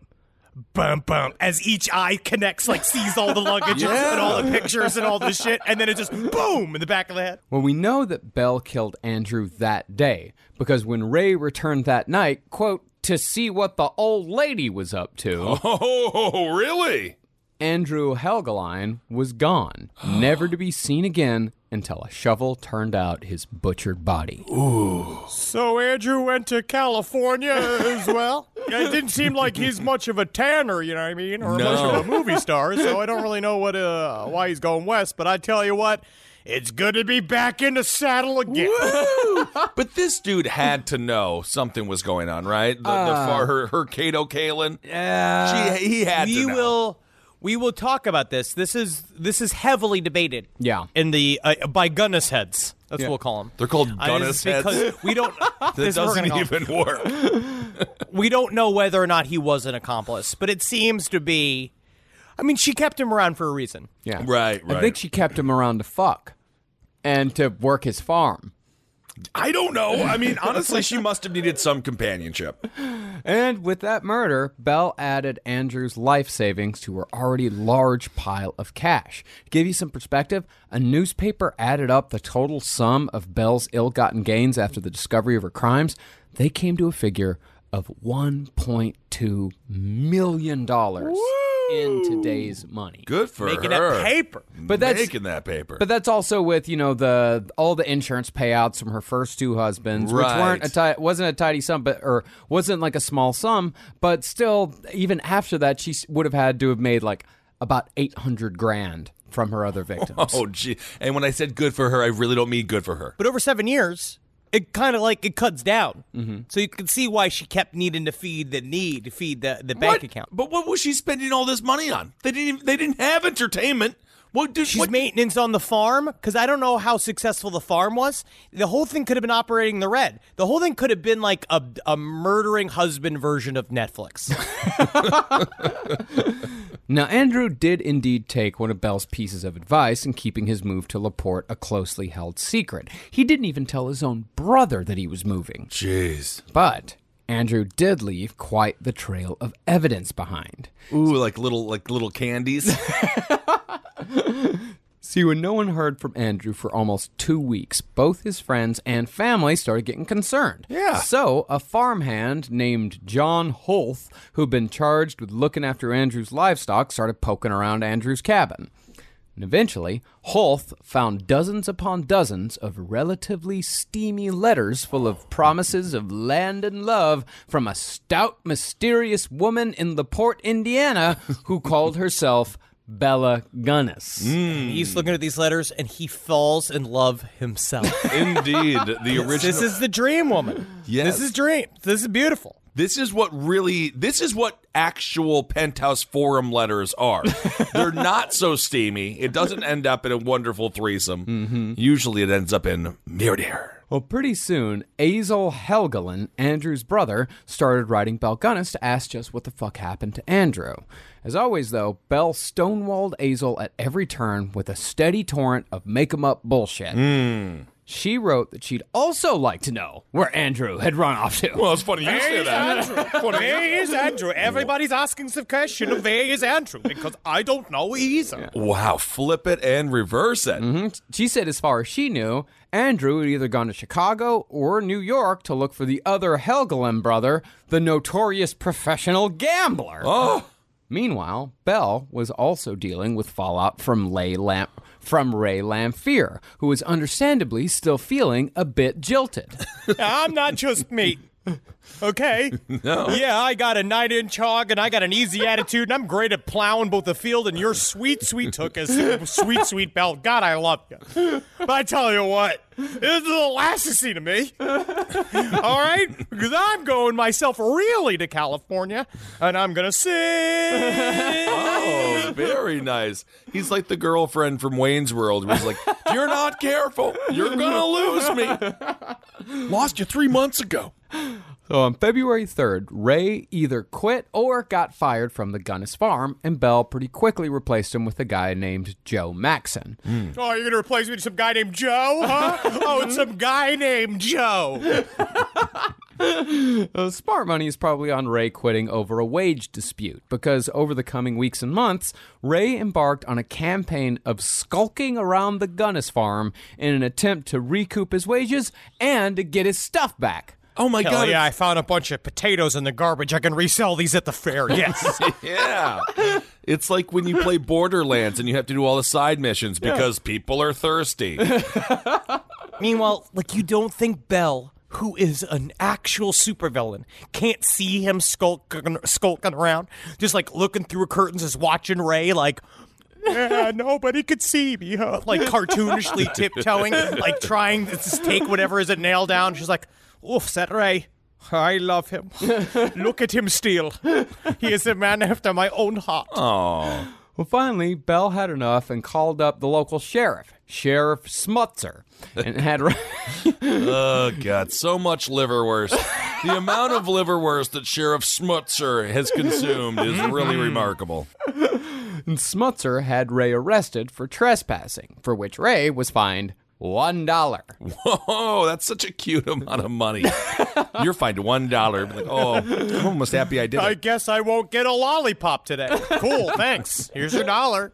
bump bump as each eye connects, like sees all the luggage and all the pictures and all the shit, and then it just boom in the back of the head. Well, we know that Belle killed Andrew that day because when Ray returned that night, quote, to see what the old lady was up to, Oh, really? Andrew Helgelien was gone, never to be seen again until a shovel turned out his butchered body. So Andrew went to California as well. Yeah, it didn't seem like he's much of a tanner, you know what I mean, or much of a movie star. So I don't really know what uh, why he's going west. But I tell you what, it's good to be back in the saddle again. But this dude had to know something was going on, right? The, the far her her Kato Kaelin. Yeah. She he had we to know. will we will talk about this. This is this is heavily debated. Yeah. in the uh, by Gunness heads. That's Yeah. what we'll call them. They're called I- Gunness heads. because we don't. That this is what we're doesn't gonna call 'em. even work. we don't know whether or not he was an accomplice, but it seems to be. I mean, she kept him around for a reason. Yeah. Right, I think she kept him around to fuck and to work his farm. I don't know. I mean, honestly, she must have needed some companionship. And with that murder, Belle added Andrew's life savings to her already large pile of cash. To give you some perspective, a newspaper added up the total sum of Belle's ill gotten gains after the discovery of her crimes. They came to a figure of $1.2 million in today's money. Good for Making her. that paper. But that's- making that paper. But that's also with you know the all the insurance payouts from her first two husbands, which weren't a ti- wasn't a tidy sum, but or wasn't like a small sum, but still, even after that, she would have had to have made like about eight hundred grand from her other victims. oh, gee. And when I said good for her, I really don't mean good for her. But over seven years, it kind of like it cuts down. Mm-hmm. So you can see why she kept needing to feed the need to feed the, the bank What? account. But what was she spending all this money on? They didn't. Even, they didn't have entertainment. What did She's what, maintenance on the farm because I don't know how successful the farm was. The whole thing could have been operating the red. The whole thing could have been like a, a murdering husband version of Netflix. Now, Andrew did indeed take one of Belle's pieces of advice in keeping his move to Laporte a closely held secret. He didn't even tell his own brother that he was moving. Jeez. But Andrew did leave quite the trail of evidence behind. Ooh, like little like little candies. See, when no one heard from Andrew for almost two weeks, both his friends and family started getting concerned. Yeah. So, a farmhand named John Holth, who'd been charged with looking after Andrew's livestock, started poking around Andrew's cabin. And eventually, Holth found dozens upon dozens of relatively steamy letters full of promises of land and love from a stout, mysterious woman in LaPorte, Indiana, who called herself Bella Gunness. He's looking at these letters and he falls in love himself. Indeed, the original. this is the dream woman. Yes. This is dream. This is beautiful. This is what really. This is what actual penthouse forum letters are. They're not so steamy. It doesn't end up in a wonderful threesome. Mm-hmm. Usually, it ends up in murder. Well, pretty soon, Asle Helgelien, Andrew's brother, started writing Belle Gunness to ask just what the fuck happened to Andrew. As always, though, Belle stonewalled Azel at every turn with a steady torrent of make 'em up bullshit. Hmm. She wrote that she'd also like to know where Andrew had run off to. Well, it's funny you say that. Where is Andrew? Everybody's asking the question of where is Andrew because I don't know either. Wow, flip it and reverse it. Mhm. She said, as far as she knew, Andrew had either gone to Chicago or New York to look for the other Helgelien brother, the notorious professional gambler. Oh, Meanwhile, Belle was also dealing with fallout from Lay Lam- from Ray Lamphere, who was understandably still feeling a bit jilted. I'm not just me. Okay. No. Yeah, I got a nine inch hog and I got an easy attitude and I'm great at plowing both the field and your sweet, sweet took is sweet, sweet bell. God, I love you. But I tell you what, this is the last to see to me. All right? Because I'm going myself really to California and I'm going to sing. oh, very nice. He's like the girlfriend from Wayne's World, where he's like, "If "You're not careful, you're gonna lose me." Lost you three months ago. So on February 3rd, Ray either quit or got fired from the Gunness farm, and Belle pretty quickly replaced him with a guy named Joe Maxon. Oh, you're going to replace me with some guy named Joe, huh? oh, it's some guy named Joe. Uh, smart money is probably on Ray quitting over a wage dispute because over the coming weeks and months, Ray embarked on a campaign of skulking around the Gunness farm in an attempt to recoup his wages and to get his stuff back. Oh my Hell god! yeah, I found a bunch of potatoes in the garbage. I can resell these at the fair. Yes. yeah. It's like when you play Borderlands and you have to do all the side missions because people are thirsty. Meanwhile, like you don't think Belle, who is an actual supervillain, can't see him skulking, skulking around, just like looking through curtains, is watching Ray like. Yeah, nobody could see me, huh? Like cartoonishly tiptoeing, like trying to just take whatever is a nail down. She's like, "Oof, that Ray. I love him. Look at him steal. He is a man after my own heart." Oh. Well, finally, Belle had enough and called up the local sheriff, Sheriff Smutzer, and had Oh god, so much liverwurst. The amount of liverwurst that Sheriff Smutzer has consumed is mm-hmm. really remarkable. and Smutzer had Ray arrested for trespassing, for which Ray was fined one dollar. Whoa, that's such a cute amount of money. You're fined one dollar. Like, oh, I'm almost happy I did It. I it. guess I won't get a lollipop today. Cool, thanks. Here's your dollar.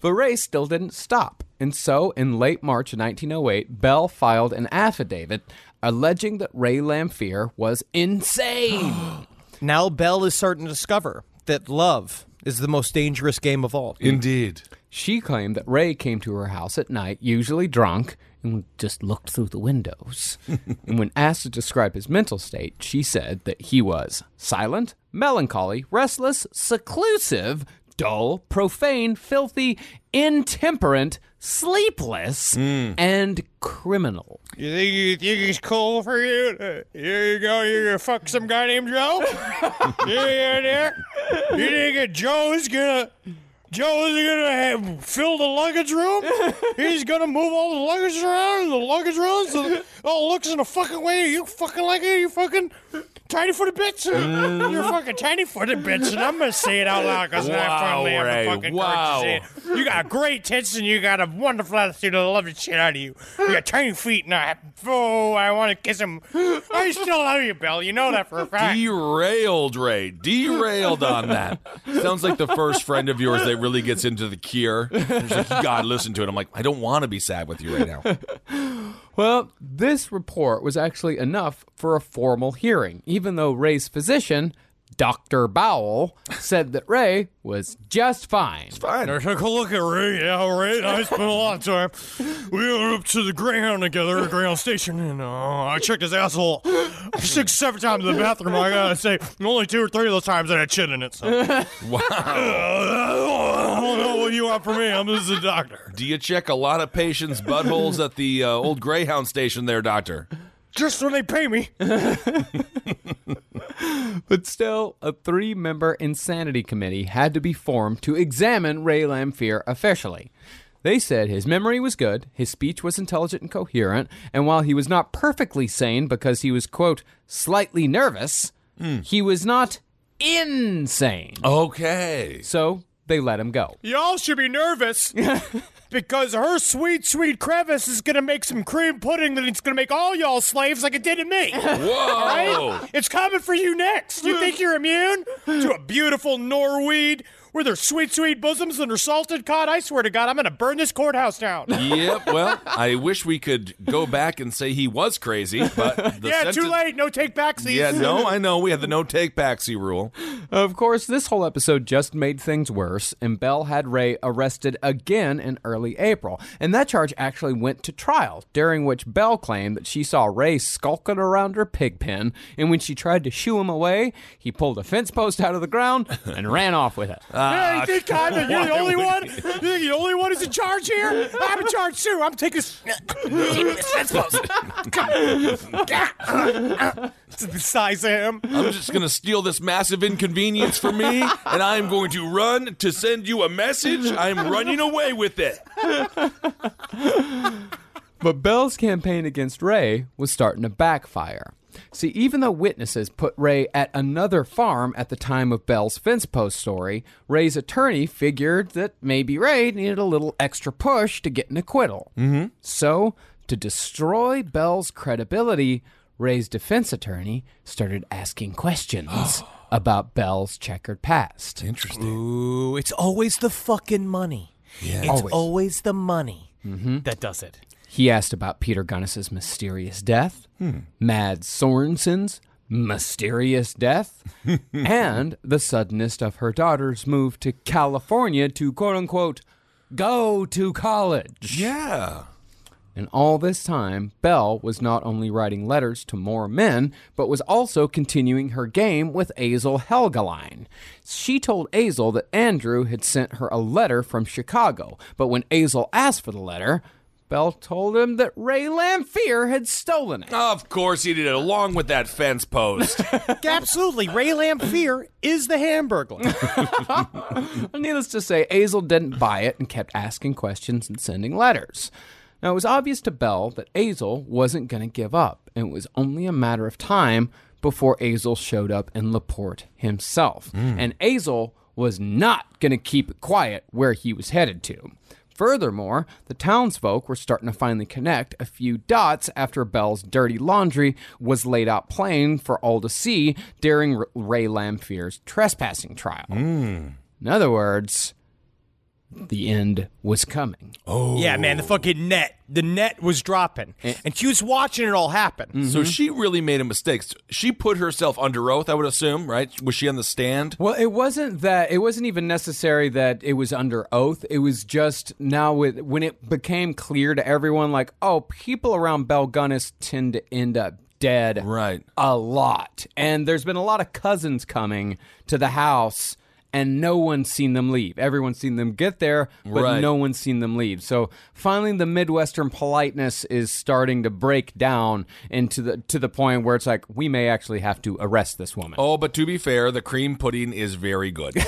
The race still didn't stop. And so, in late March of 1908, Belle filed an affidavit alleging that Ray Lamphere was insane. Now Bell is starting to discover that love is the most dangerous game of all. Indeed. She claimed that Ray came to her house at night, usually drunk, and just looked through the windows. and when asked to describe his mental state, she said that he was silent, melancholy, restless, seclusive, dull, profane, filthy, intemperate, sleepless, hmm. and criminal. You think, you think it's cool for you? to- Here you go. You're gonna fuck some guy named Joe. yeah, there. You think Joe's gonna? Joe's gonna have, fill the luggage room? He's gonna move all the luggage around in the luggage room so it all oh, looks in a fucking way. You fucking like it? You fucking tiny footed bitch? Mm-hmm. You're fucking tiny footed bitch, and I'm gonna say it out loud because I Wow, finally have the fucking wow. courage to say it. You got great tits and you got a wonderful attitude. I love the shit out of you. You got tiny feet and I, oh, I want to kiss them. I still love you, Bill. You know that for a fact. Derailed, Ray. Derailed on that. Sounds like the first friend of yours that really gets into the cure. Like, you listen to it. I'm like, I don't want to be sad with you right now. Well, this report was actually enough for a formal hearing, even though Ray's physician, Dr. Bowell said that Ray was just fine. It's Fine. I took a look at Ray. Yeah, Ray and I spent a lot of time. We went up to the Greyhound together at Greyhound Station, and uh, I checked his asshole six, seven times in the bathroom. I gotta say, only two or three of those times I had shit in it. So. Wow. I don't know what you want from me. I'm just a doctor. Do you check a lot of patients' buttholes at the uh, old Greyhound station there, Doctor? Just when they pay me. But still, a three member insanity committee had to be formed to examine Ray Lamphere officially. They said his memory was good, his speech was intelligent and coherent, and while he was not perfectly sane because he was, quote, slightly nervous, hmm. he was not insane. Okay. So they let him go. Y'all should be nervous because her sweet, sweet crevice is gonna make some cream pudding that it's gonna make all y'all slaves like it did to me. Whoa. All right? It's coming for you next. You think you're immune to a beautiful Norweed with her sweet, sweet bosoms and her salted cod? I swear to God, I'm gonna burn this courthouse down. Yep. Well, I wish we could go back and say he was crazy, but the yeah, too late. No take backsies. Yeah, no, I know. We had the no take backsy rule. Of course, this whole episode just made things worse, and Belle had Ray arrested again in early April. And that charge actually went to trial, during which Belle claimed that she saw Ray skulking around her pig pen, and when she tried to shoo him away, he pulled a fence post out of the ground and ran off with it. Ah, Yeah, uh, you think I'm the, you're the only one? You think you're the only one who's in charge here? I'm in charge too. I'm taking this. this post. It's the size of him. I'm just going to steal this massive inconvenience for me, and I'm going to run to send you a message. I'm running away with it. But Belle's campaign against Ray was starting to backfire. See, even though witnesses put Ray at another farm at the time of Belle's fence post story, Ray's attorney figured that maybe Ray needed a little extra push to get an acquittal. Mm-hmm. So, to destroy Belle's credibility, Ray's defense attorney started asking questions about Belle's checkered past. Interesting. Ooh, it's always the fucking money. Yeah. It's Always. always, the money that does it. He asked about Peter Gunness's mysterious death, hmm. Mad Sorensen's mysterious death, and the suddenest of her daughter's move to California to quote unquote go to college. Yeah. And all this time, Belle was not only writing letters to more men, but was also continuing her game with Asle Helgelien. She told Azel that Andrew had sent her a letter from Chicago, but when Azel asked for the letter, Belle told him that Ray Lamphere had stolen it. Of course he did it, along with that fence post. Absolutely. Ray Lamphere is the Hamburglar. Needless to say, Azel didn't buy it and kept asking questions and sending letters. Now, it was obvious to Belle that Azel wasn't going to give up, and it was only a matter of time before Azel showed up in Laporte himself. Hmm. And Azel was not going to keep it quiet where he was headed to. Furthermore, the townsfolk were starting to finally connect a few dots after Belle's dirty laundry was laid out plain for all to see during Ray Lamphere's trespassing trial. Hmm. In other words, the end was coming. Oh. Yeah, man, the fucking net. The net was dropping. Eh. And she was watching it all happen. So mm-hmm. she really made a mistake. She put herself under oath, I would assume, right? Was she on the stand? Well, it wasn't that. It wasn't even necessary that it was under oath. It was just now with when it became clear to everyone, like, oh, people around Belle Gunness tend to end up dead, Right. A lot, and there's been a lot of cousins coming to the house. And no one's seen them leave. Everyone's seen them get there, but Right. no one's seen them leave. So finally, the Midwestern politeness is starting to break down into the to the point where it's like we may actually have to arrest this woman. Oh, but to be fair, the cream pudding is very good.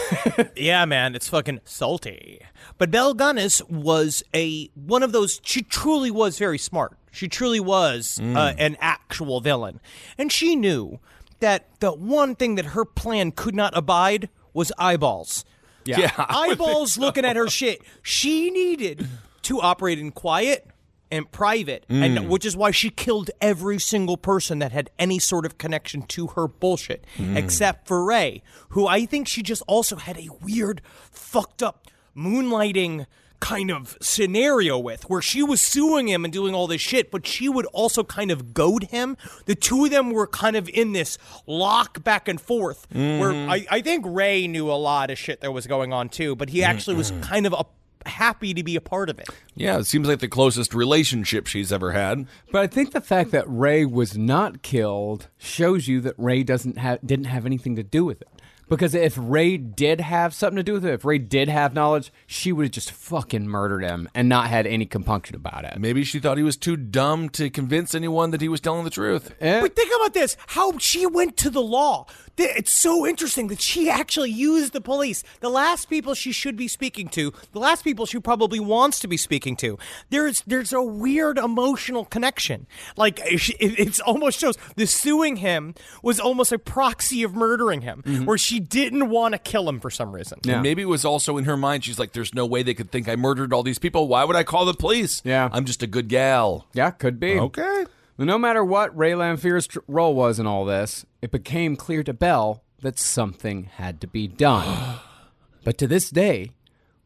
Yeah, man, it's fucking salty. But Belle Gunness was a one of those. She truly was very smart. She truly was uh, an actual villain, and she knew that the one thing that her plan could not abide was eyeballs. Yeah. eyeballs looking at her shit. She needed to operate in quiet and private, and mm. which is why she killed every single person that had any sort of connection to her bullshit, mm. except for Ray, who I think she just also had a weird, fucked up, moonlighting kind of scenario with where she was suing him and doing all this shit, but she would also kind of goad him. The two of them were kind of in this lock back and forth where Mm-hmm. I, I think Ray knew a lot of shit that was going on too, but he actually was kind of a, happy to be a part of it. Yeah, it seems like the closest relationship she's ever had. But I think the fact that Ray was not killed shows you that Ray doesn't have didn't have anything to do with it. Because if Ray did have something to do with it, if Ray did have knowledge, she would have just fucking murdered him and not had any compunction about it. Maybe she thought he was too dumb to convince anyone that he was telling the truth. Eh? But think about this: how she went to the law. Th- It's so interesting that she actually used the police. The last people she should be speaking to, the last people she probably wants to be speaking to. There's there's a weird emotional connection. Like it, it's almost shows the suing him was almost a proxy of murdering him, mm-hmm. where she didn't want to kill him for some reason. And maybe it was also in her mind. She's like, "There's no way they could think I murdered all these people. Why would I call the police? Yeah. I'm just a good gal." Yeah, could be. Okay. No matter what Ray Lamphere's tr- role was in all this, it became clear to Belle that something had to be done. but to this day,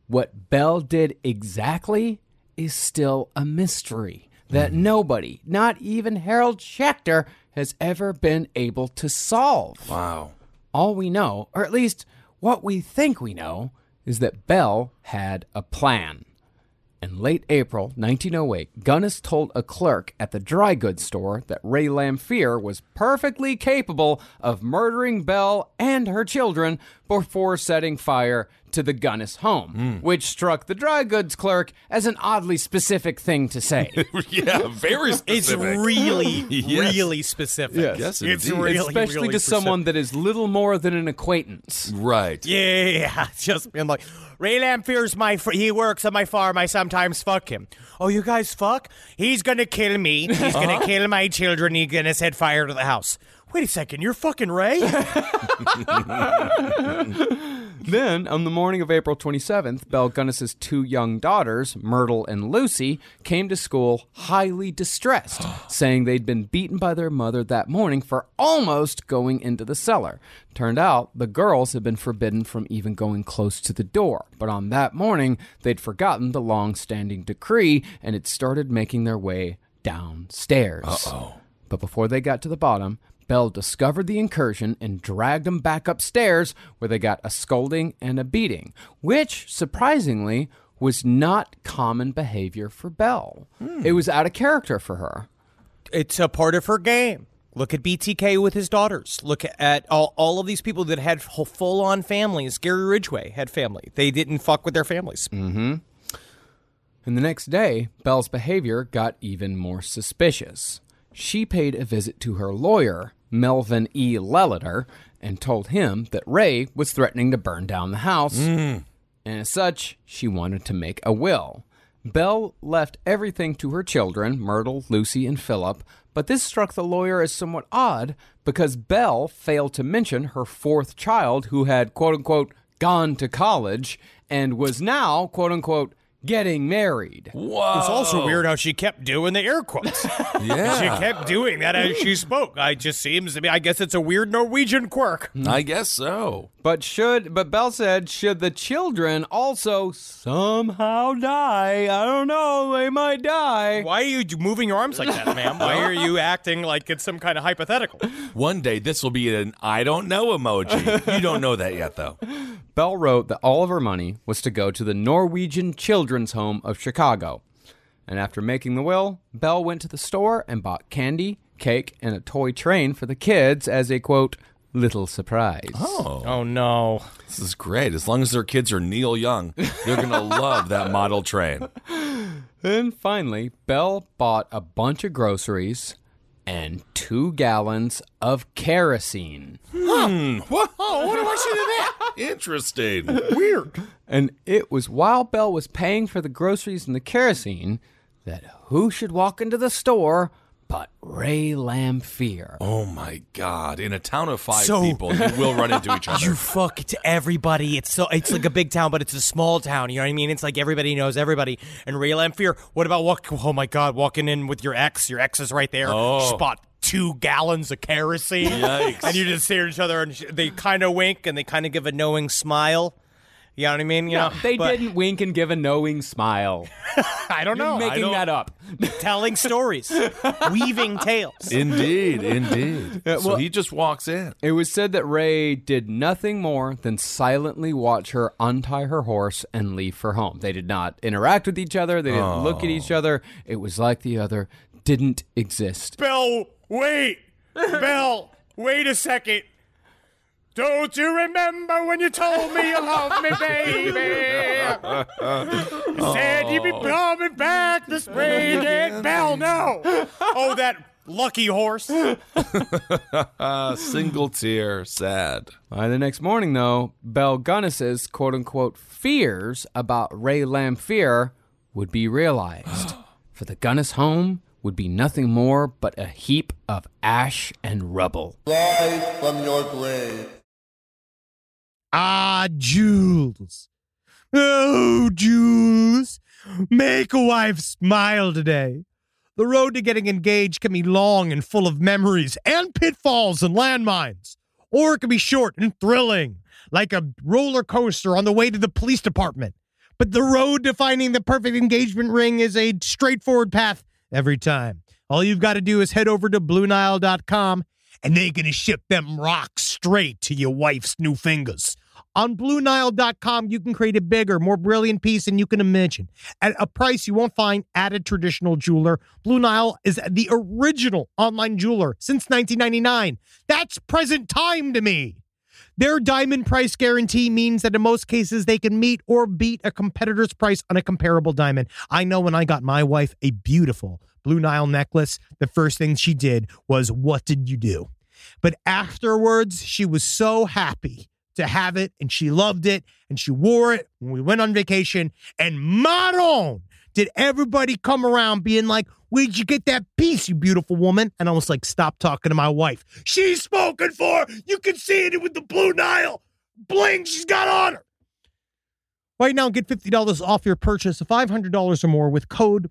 what Belle did exactly is still a mystery that mm-hmm. nobody, not even Harold Schechter, has ever been able to solve. Wow. All we know, or at least what we think we know, is that Belle had a plan. In late April 1908, Gunness told a clerk at the dry goods store that Ray Lamphere was perfectly capable of murdering Belle and her children before setting fire to the Gunness home, which struck the dry goods clerk as an oddly specific thing to say. yeah, very specific. It's really, Yes. really specific. Yes. Yes, it's indeed. really, Especially really to specific. someone that is little more than an acquaintance. Right. Yeah, yeah, yeah. Just being like, Ray Lamphere's my fr- he works on my farm. I sometimes fuck him. Oh, you guys fuck? He's gonna kill me. He's Uh-huh. gonna kill my children. He's gonna set fire to the house. Wait a second, you're fucking Ray? Then, on the morning of April 27th, Belle Gunness's two young daughters, Myrtle and Lucy, came to school highly distressed, saying they'd been beaten by their mother that morning for almost going into the cellar. Turned out the girls had been forbidden from even going close to the door, but on that morning, they'd forgotten the long standing decree and had started making their way downstairs. Uh-oh. But before they got to the bottom, Belle discovered the incursion and dragged them back upstairs, where they got a scolding and a beating, which, surprisingly, was not common behavior for Belle. It was out of character for her. it's a part of her game. Look at BTK with his daughters. Look at all, all of these people that had full on families. Gary Ridgway had family. They didn't fuck with their families. Mm-hmm. And the next day, Belle's behavior got even more suspicious. She paid a visit to her lawyer, Melvin E. Lelliter, and told him that Ray was threatening to burn down the house. Mm. And as such, she wanted to make a will. Belle left everything to her children, Myrtle, Lucy, and Philip, but this struck the lawyer as somewhat odd because Belle failed to mention her fourth child who had, quote unquote, gone to college and was now, quote unquote, getting married. Whoa. It's also weird how she kept doing the air quotes. Yeah. she kept doing that as she spoke. I just seems to me. I guess it's a weird Norwegian quirk. I guess so. But should but Belle said should the children also somehow die? I don't know, they might die. Why are you moving your arms like that, ma'am? Why are you acting like it's some kind of hypothetical? One day this will be an I don't know emoji. You don't know that yet, though. Belle wrote that all of her money was to go to the Norwegian Children's Home of Chicago. And after making the will, Belle went to the store and bought candy, cake, and a toy train for the kids as a quote, little surprise. Oh, Oh no. this is great. As long as their kids are Neil Young, they're going to love that model train. And finally, Belle bought a bunch of groceries and two gallons of kerosene. Hmm. What? Oh, what do I see to that? Interesting. Weird. And it was while Belle was paying for the groceries and the kerosene that who should walk into the store but Ray Lamphere. Oh my God! In a town of five So- people, you will run into each other. You fuck to everybody. It's so it's like a big town, but it's a small town. You know what I mean? It's like everybody knows everybody. And Ray Lamphere, what about walk? Oh my God, walking in with your ex. Your ex is right there. Oh. Spot two gallons of kerosene. Yikes. And you just stare at each other, and sh- they kind of wink and they kind of give a knowing smile. You know what I mean? You No, know, they but didn't wink and give a knowing smile. I don't You're know. making that up. Telling stories, weaving tales. Indeed, indeed. so well- he just walks in. It was said that Ray did nothing more than silently watch her untie her horse and leave for home. They did not interact with each other. They didn't look at oh. each other. It was like the other didn't exist. Belle, wait. Belle, wait a second. Don't you remember when you told me you loved me, baby? You said you'd be oh. coming back this spring again. Belle, no. Oh, that lucky horse. Single tear, sad. By the next morning, though, Belle Gunness's quote unquote fears about Ray Lamphere would be realized. For the Gunness home would be nothing more but a heap of ash and rubble. Rise from your grave. Ah, Jules. Oh, Jules. Make a wife smile today. The road to getting engaged can be long and full of memories and pitfalls and landmines, or it can be short and thrilling, like a roller coaster on the way to the police department. But the road to finding the perfect engagement ring is a straightforward path every time. All you've got to do is head over to BlueNile.com and they're going to ship them rocks straight to your wife's new fingers. On BlueNile.com, you can create a bigger, more brilliant piece than you can imagine at a price you won't find at a traditional jeweler. Blue Nile is the original online jeweler since 1999. That's present time to me. Their diamond price guarantee means that in most cases they can meet or beat a competitor's price on a comparable diamond. I know when I got my wife a beautiful Blue Nile necklace, the first thing she did was, What did you do? But afterwards, she was so happy to have it and she loved it and she wore it when we went on vacation. And Maron, did everybody come around being like, Where'd you get that piece, you beautiful woman? And I was like, Stop talking to my wife. She's spoken for. You can see it with the Blue Nile bling she's got on her. Right now, get $50 off your purchase of $500 or more with code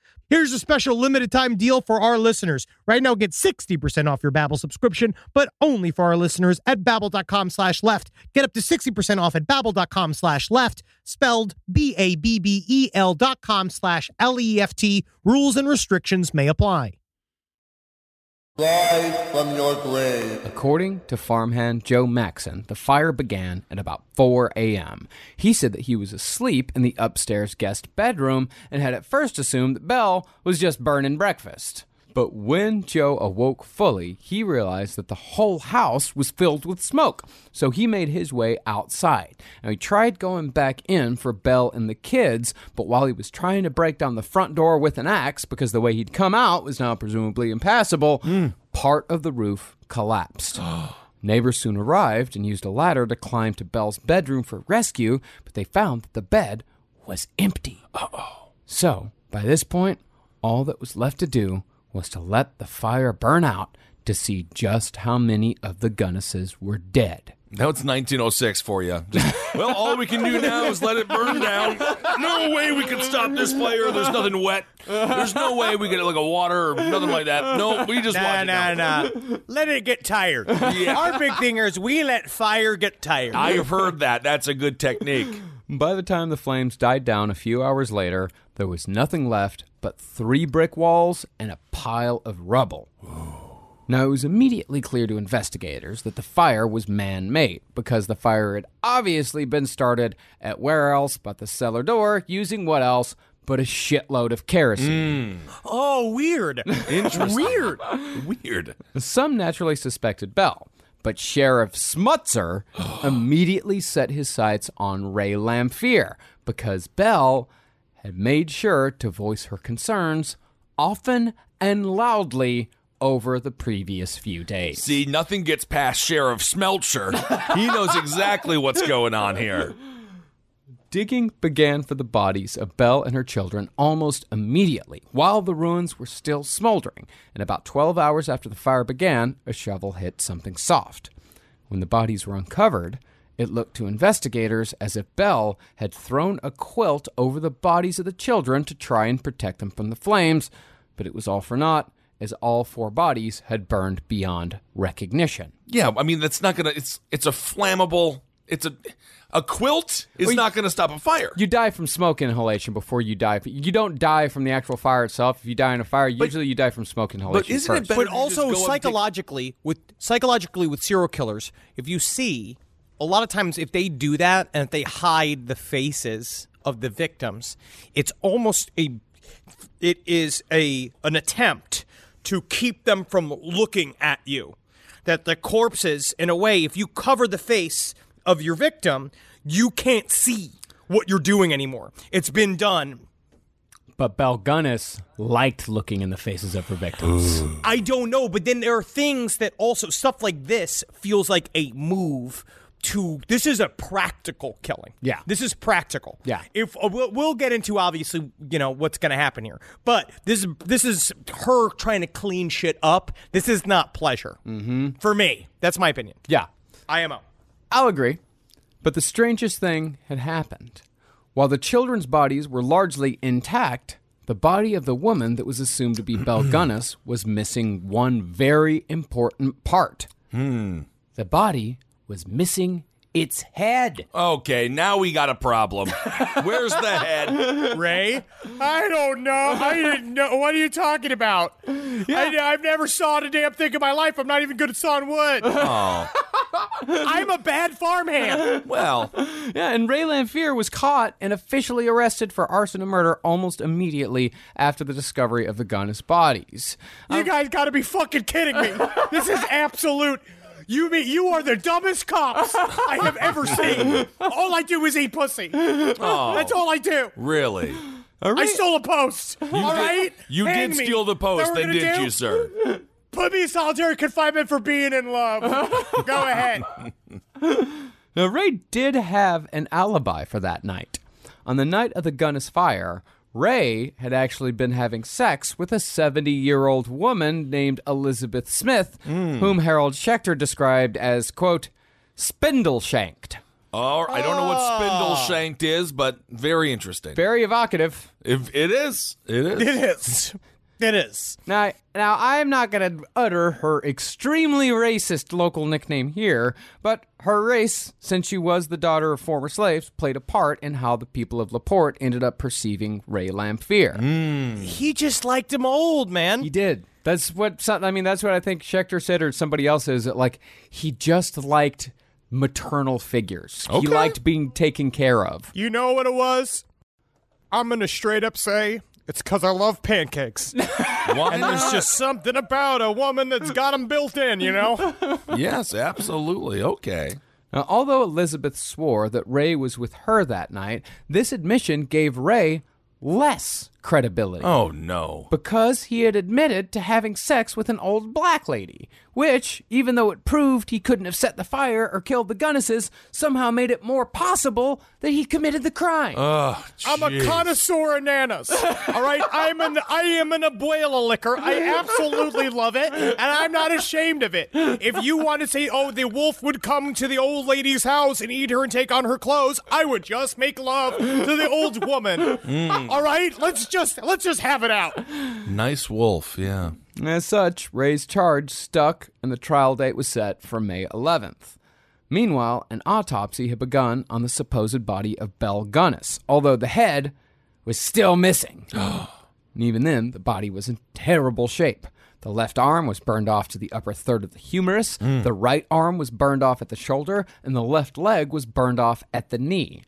Here's a special limited time deal for our listeners. Right now, get 60% off your Babbel subscription, but only for our listeners at babbel.com slash left. Get up to 60% off at babbel.com slash left, spelled B-A-B-B-E-L dot com slash L-E-F-T. Rules and restrictions may apply. Rise from your grave. According to farmhand Joe Maxon, the fire began at about 4 a.m. He said that he was asleep in the upstairs guest bedroom and had at first assumed that Belle was just burning breakfast. But when Joe awoke fully, he realized that the whole house was filled with smoke. So he made his way outside. Now he tried going back in for Belle and the kids, but while he was trying to break down the front door with an axe because the way he'd come out was now presumably impassable, hmm. part of the roof collapsed. Neighbors soon arrived and used a ladder to climb to Belle's bedroom for rescue, but they found that the bed was empty. Uh-oh. So, by this point, all that was left to do was to let the fire burn out to see just how many of the Gunnesses were dead. Now it's 1906 for you. Just, well, all we can do now is let it burn down. No way we can stop this fire. There's nothing wet. There's no way we get like a water or nothing like that. No, we just Nah, watch it nah, now. nah. Let it get tired. Yeah. Our big thing is we let fire get tired. I've heard that. That's a good technique. By the time the flames died down a few hours later, there was nothing left but three brick walls and a pile of rubble. Now, it was immediately clear to investigators that the fire was man made because the fire had obviously been started at where else but the cellar door using what else but a shitload of kerosene. Mm. Oh, weird. Interesting. Weird. Weird. Some naturally suspected Belle, but Sheriff Smutzer immediately set his sights on Ray Lamphere because Belle had made sure to voice her concerns often and loudly over the previous few days. See, nothing gets past Sheriff Smelcher. he knows exactly what's going on here. Digging began for the bodies of Belle and her children almost immediately, while the ruins were still smoldering, and about 12 hours after the fire began, a shovel hit something soft. When the bodies were uncovered, it looked to investigators as if Belle had thrown a quilt over the bodies of the children to try and protect them from the flames, but it was all for naught, as all four bodies had burned beyond recognition. Yeah, I mean that's not gonna. It's it's a flammable. It's a a quilt is Well, you- not gonna stop a fire. You die from smoke inhalation before you die. You don't die from the actual fire itself. If you die in a fire, usually you die from smoke inhalation. But isn't it better but to just go also up and take- psychologically with psychologically with serial killers if you see a lot of times if they do that and if they hide the faces of the victims it's almost a it is a an attempt to keep them from looking at you. That the corpses in a way if you cover the face of your victim you can't see what you're doing anymore. It's been done. But Belle Gunness liked looking in the faces of her victims. I don't know, but then there are things that also stuff like this feels like a move to this is a practical killing. Yeah. This is practical. Yeah. If uh, we'll, we'll get into obviously, you know, what's going to happen here. But this is this is her trying to clean shit up. This is not pleasure. Mm-hmm. For me. That's my opinion. yeah, IMO. I'll agree. But the strangest thing had happened. While the children's bodies were largely intact, the body of the woman that was assumed to be Belle Gunness was missing one very important part. Hmm. The body was missing its head. Okay, now we got a problem. Where's the head? Ray? I don't know. I didn't know. What are you talking about? I, I've never sawed a damn thing in my life. I'm not even good at sawing wood. Oh, I'm a bad farmhand. well, Yeah, and Ray Lamphere was caught and officially arrested for arson and murder almost immediately after the discovery of the Gunness bodies. You um, guys got to be fucking kidding me. This is absolute. You mean you are the dumbest cops I have ever seen. All I do is eat pussy. Oh. That's all I do. really? I stole a post. all right. You Hang did me. steal the Is that what post, we're then gonna did do? you, sir? Put me in solitary confinement for being in love. Go ahead. Now, Ray did have an alibi for that night. On the night of the Gunness fire, Ray had actually been having sex with a 70 year old woman named Elizabeth Smith, hmm. whom Harold Schechter described as, quote, spindle shanked. Oh, I don't know what ah. spindle shanked is, but very interesting. Very evocative. If it is, it is. It is. It is. Now, now I'm not going to utter her extremely racist local nickname here, but her race, since she was the daughter of former slaves, played a part in how the people of Laporte ended up perceiving Ray Lamphere. Hmm. He just liked him old, man. He did. That's what some- I mean. That's what I think Schechter said, or somebody else is. That like he just liked maternal figures. Okay. He liked being taken care of. You know what it was? I'm going to straight up say it's because I love pancakes. Why and there's not? just something about a woman that's got them built in, you know? yes, absolutely. Okay. Now, although Elizabeth swore that Ray was with her that night, this admission gave Ray less credibility. Oh no. Because he had admitted to having sex with an old black lady, which, even though it proved he couldn't have set the fire or killed the Gunnesses, somehow made it more possible that he committed the crime. Oh, I'm a connoisseur of nanas. All right, I'm an I am an abuela liquor. I absolutely love it, and I'm not ashamed of it. If you want to say, oh, the wolf would come to the old lady's house and eat her and take on her clothes, I would just make love to the old woman. Mm. All right, let's just let's just have it out. Nice wolf. Yeah. As such, Ray's charge stuck, and the trial date was set for May 11th. Meanwhile, an autopsy had begun on the supposed body of Belle Gunness, although the head was still missing. and even then, the body was in terrible shape. The left arm was burned off to the upper third of the humerus, hmm. the right arm was burned off at the shoulder, and the left leg was burned off at the knee.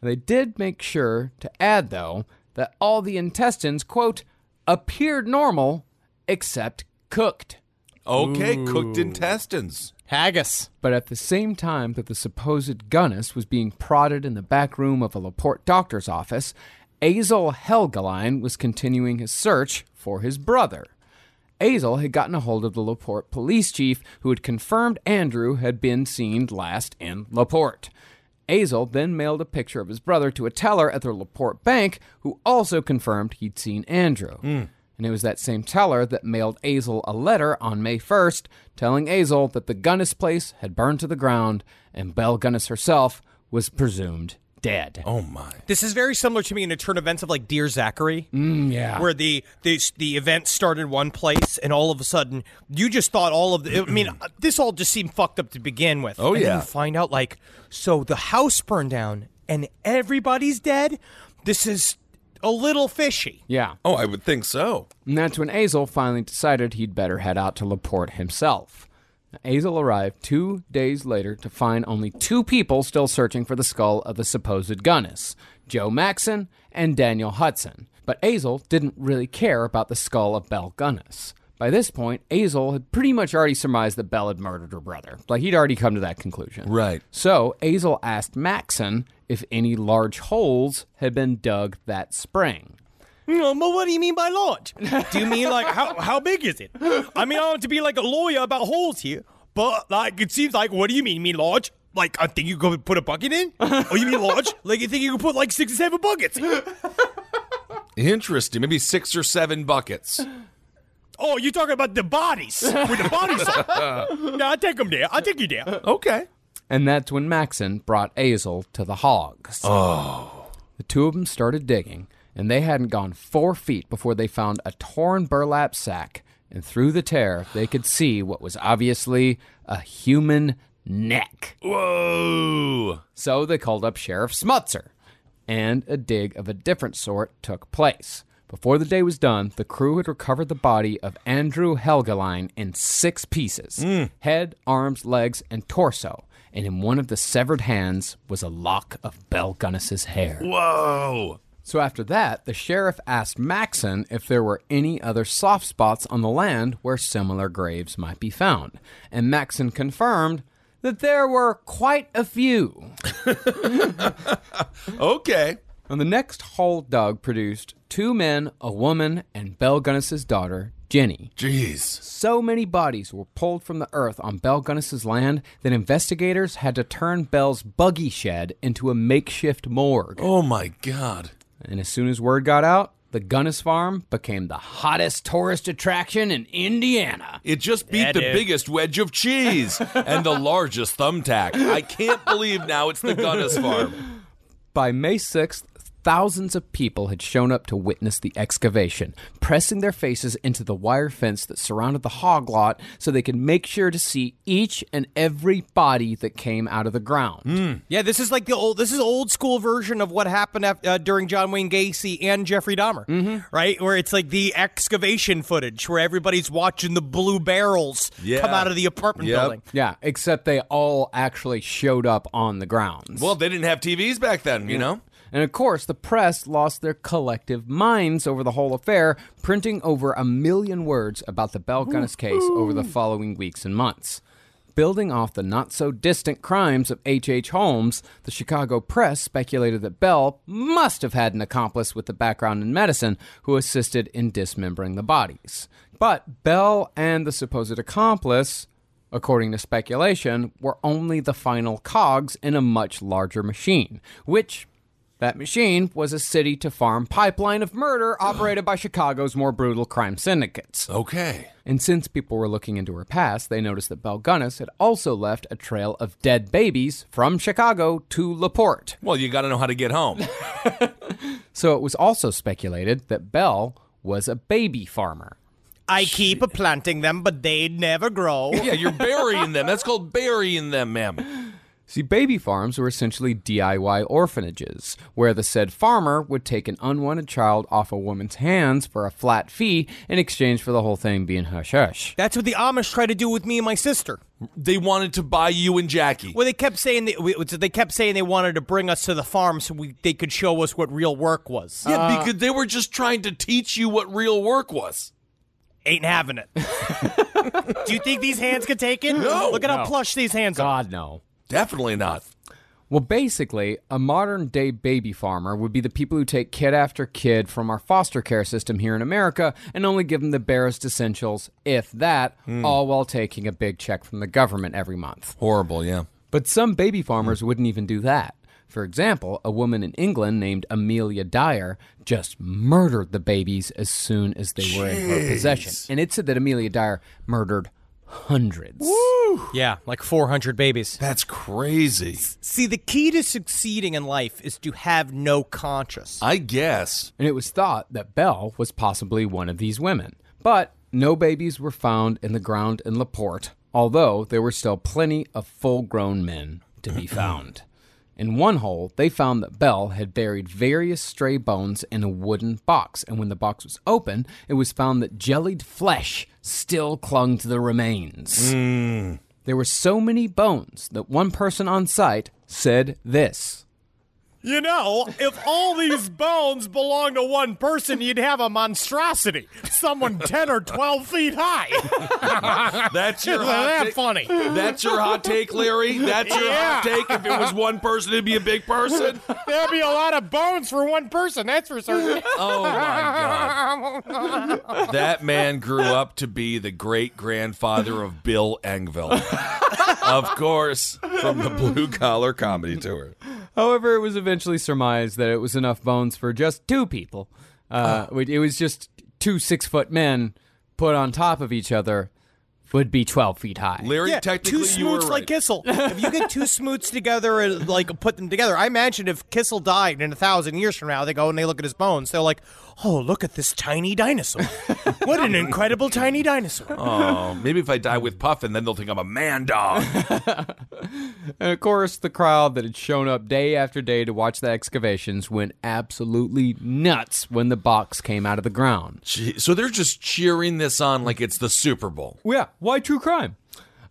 They did make sure to add, though, that all the intestines, quote, appeared normal except cooked. Okay, cooked intestines. Haggis. But at the same time that the supposed Gunness was being prodded in the back room of a Laporte doctor's office, Asle Helgelien was continuing his search for his brother. Asle had gotten a hold of the Laporte police chief who had confirmed Andrew had been seen last in Laporte. Asle then mailed a picture of his brother to a teller at the Laporte bank who also confirmed he'd seen Andrew. Hmm. And it was that same teller that mailed Asle a letter on May 1st telling Asle that the Gunness place had burned to the ground and Belle Gunness herself was presumed dead. Oh my. This is very similar to me in a turn events of like Dear Zachary. Mm, yeah. Where the, the the event started in one place and all of a sudden you just thought all of the I mean this all just seemed fucked up to begin with. Oh, And then yeah. you find out like so the house burned down and everybody's dead. This is a little fishy. Yeah. Oh, I would think so. And that's when Asle finally decided he'd better head out to Laporte himself. Asle arrived two days later to find only two people still searching for the skull of the supposed Gunness Joe Maxon and Daniel Hudson. But Asle didn't really care about the skull of Belle Gunness. By this point, Asle had pretty much already surmised that Belle had murdered her brother. Like, he'd already come to that conclusion. Right. So, Asle asked Maxon if any large holes had been dug that spring. Mm, no, but what do you mean by large? Do you mean like how how big is it? I mean, I want to be like a lawyer about holes here, but like it seems like what do you mean? You mean large? Like I think you could put a bucket in? Oh, you mean large? Like you think you could put like six or seven buckets? Interesting. Maybe six or seven buckets. Oh, you're talking about the bodies with the bodies. no, I take them there. I take you there. Okay. And that's when Maxon brought Asle to the hogs. Oh. The two of them started digging, and they hadn't gone four feet before they found a torn burlap sack. And through the tear, they could see what was obviously a human neck. Whoa. So they called up Sheriff Smutzer, and a dig of a different sort took place. Before the day was done, the crew had recovered the body of Andrew Helgelien in six pieces hmm. head, arms, legs, and torso. And in one of the severed hands was a lock of Belle Gunness's hair. Whoa. So after that, the sheriff asked Maxon if there were any other soft spots on the land where similar graves might be found. And Maxon confirmed that there were quite a few. Okay. And the next hole dug produced two men, a woman, and Belle Gunness's daughter, Jenny. Jeez. So many bodies were pulled from the earth on Belle Gunness's land that investigators had to turn Belle's buggy shed into a makeshift morgue. Oh my God. And as soon as word got out, the Gunness farm became the hottest tourist attraction in Indiana. It just beat Yeah, the dude. biggest wedge of cheese and the largest thumbtack. I can't believe now it's the Gunness farm. By May 6th, thousands of people had shown up to witness the excavation, pressing their faces into the wire fence that surrounded the hog lot so they could make sure to see each and every body that came out of the ground. Yeah, this is like the old. This is old school version of what happened af- uh, during John Wayne Gacy and Jeffrey Dahmer, mm-hmm. right? Where it's like the excavation footage, where everybody's watching the blue barrels Yeah. come out of the apartment Yep. building. Yeah, except they all actually showed up on the grounds. Well, they didn't have TVs back then, you know? And of course, the press lost their collective minds over the whole affair, printing over a million words about the Belle Gunness case over the following weeks and months. Building off the not so distant crimes of H.H. H. Holmes, the Chicago press speculated that Belle must have had an accomplice with a background in medicine who assisted in dismembering the bodies. But Belle and the supposed accomplice according to speculation, were only the final cogs in a much larger machine, which that machine was a city to farm pipeline of murder operated by Chicago's more brutal crime syndicates. Okay. And since people were looking into her past, they noticed that Belle Gunness had also left a trail of dead babies from Chicago to LaPorte. Well, you got to know how to get home. So it was also speculated that Belle was a baby farmer. I keep planting them, but they never grow. yeah, you're burying them. That's called burying them, ma'am. See, baby farms were essentially DIY orphanages, where the said farmer would take an unwanted child off a woman's hands for a flat fee in exchange for the whole thing being hush hush. That's what the Amish tried to do with me and my sister. They wanted to buy you and Jackie. Well, they kept saying they, they kept saying they wanted to bring us to the farm so we, they could show us what real work was. Yeah, uh, because they were just trying to teach you what real work was. Ain't having it. do you think these hands could take it? No. Look at how plush these hands are. God, no. Definitely not. Well, basically, a modern day baby farmer would be the people who take kid after kid from our foster care system here in America and only give them the barest essentials, if that, hmm. all while taking a big check from the government every month. Horrible, yeah. But some baby farmers hmm. wouldn't even do that. For example, a woman in England named Amelia Dyer just murdered the babies as soon as they were in her possession. And it said that Amelia Dyer murdered hundreds. Yeah, like 400 babies. That's crazy. See, the key to succeeding in life is to have no conscience. I guess. And it was thought that Belle was possibly one of these women. But no babies were found in the ground in Laporte, although there were still plenty of full grown men to be found. In one hole, they found that Belle had buried various stray bones in a wooden box, and when the box was open, it was found that jellied flesh still clung to the remains. Hmm. There were so many bones that one person on site said this. You know, if all these bones belong to one person, you'd have a monstrosity. Someone 10 or 12 feet high. That's your Isn't hot that take. funny? That's your hot take, Larry. That's your hot take. If it was one person, it'd be a big person. There'd be a lot of bones for one person, that's for certain. Oh my God! That man grew up to be the great grandfather of Bill Engvall, of course, from the Blue Collar Comedy Tour. However, it was eventually surmised that it was enough bones for just two people. Uh, It was just two six foot men put on top of each other would be 12 feet high. Larry, Yeah, technically, two you were smoots right. like Kissel. if you get two smoots together and like put them together, I imagine if Kissel died in a thousand years from now, they go and they look at his bones. They're like, "Oh, look at this tiny dinosaur! what an incredible tiny dinosaur!" Oh, maybe if I die with Puffin, then they'll think I'm a man dog. And of course, the crowd that had shown up day after day to watch the excavations went absolutely nuts when the box came out of the ground. Gee, so they're just cheering this on like it's the Super Bowl. Yeah, why true crime?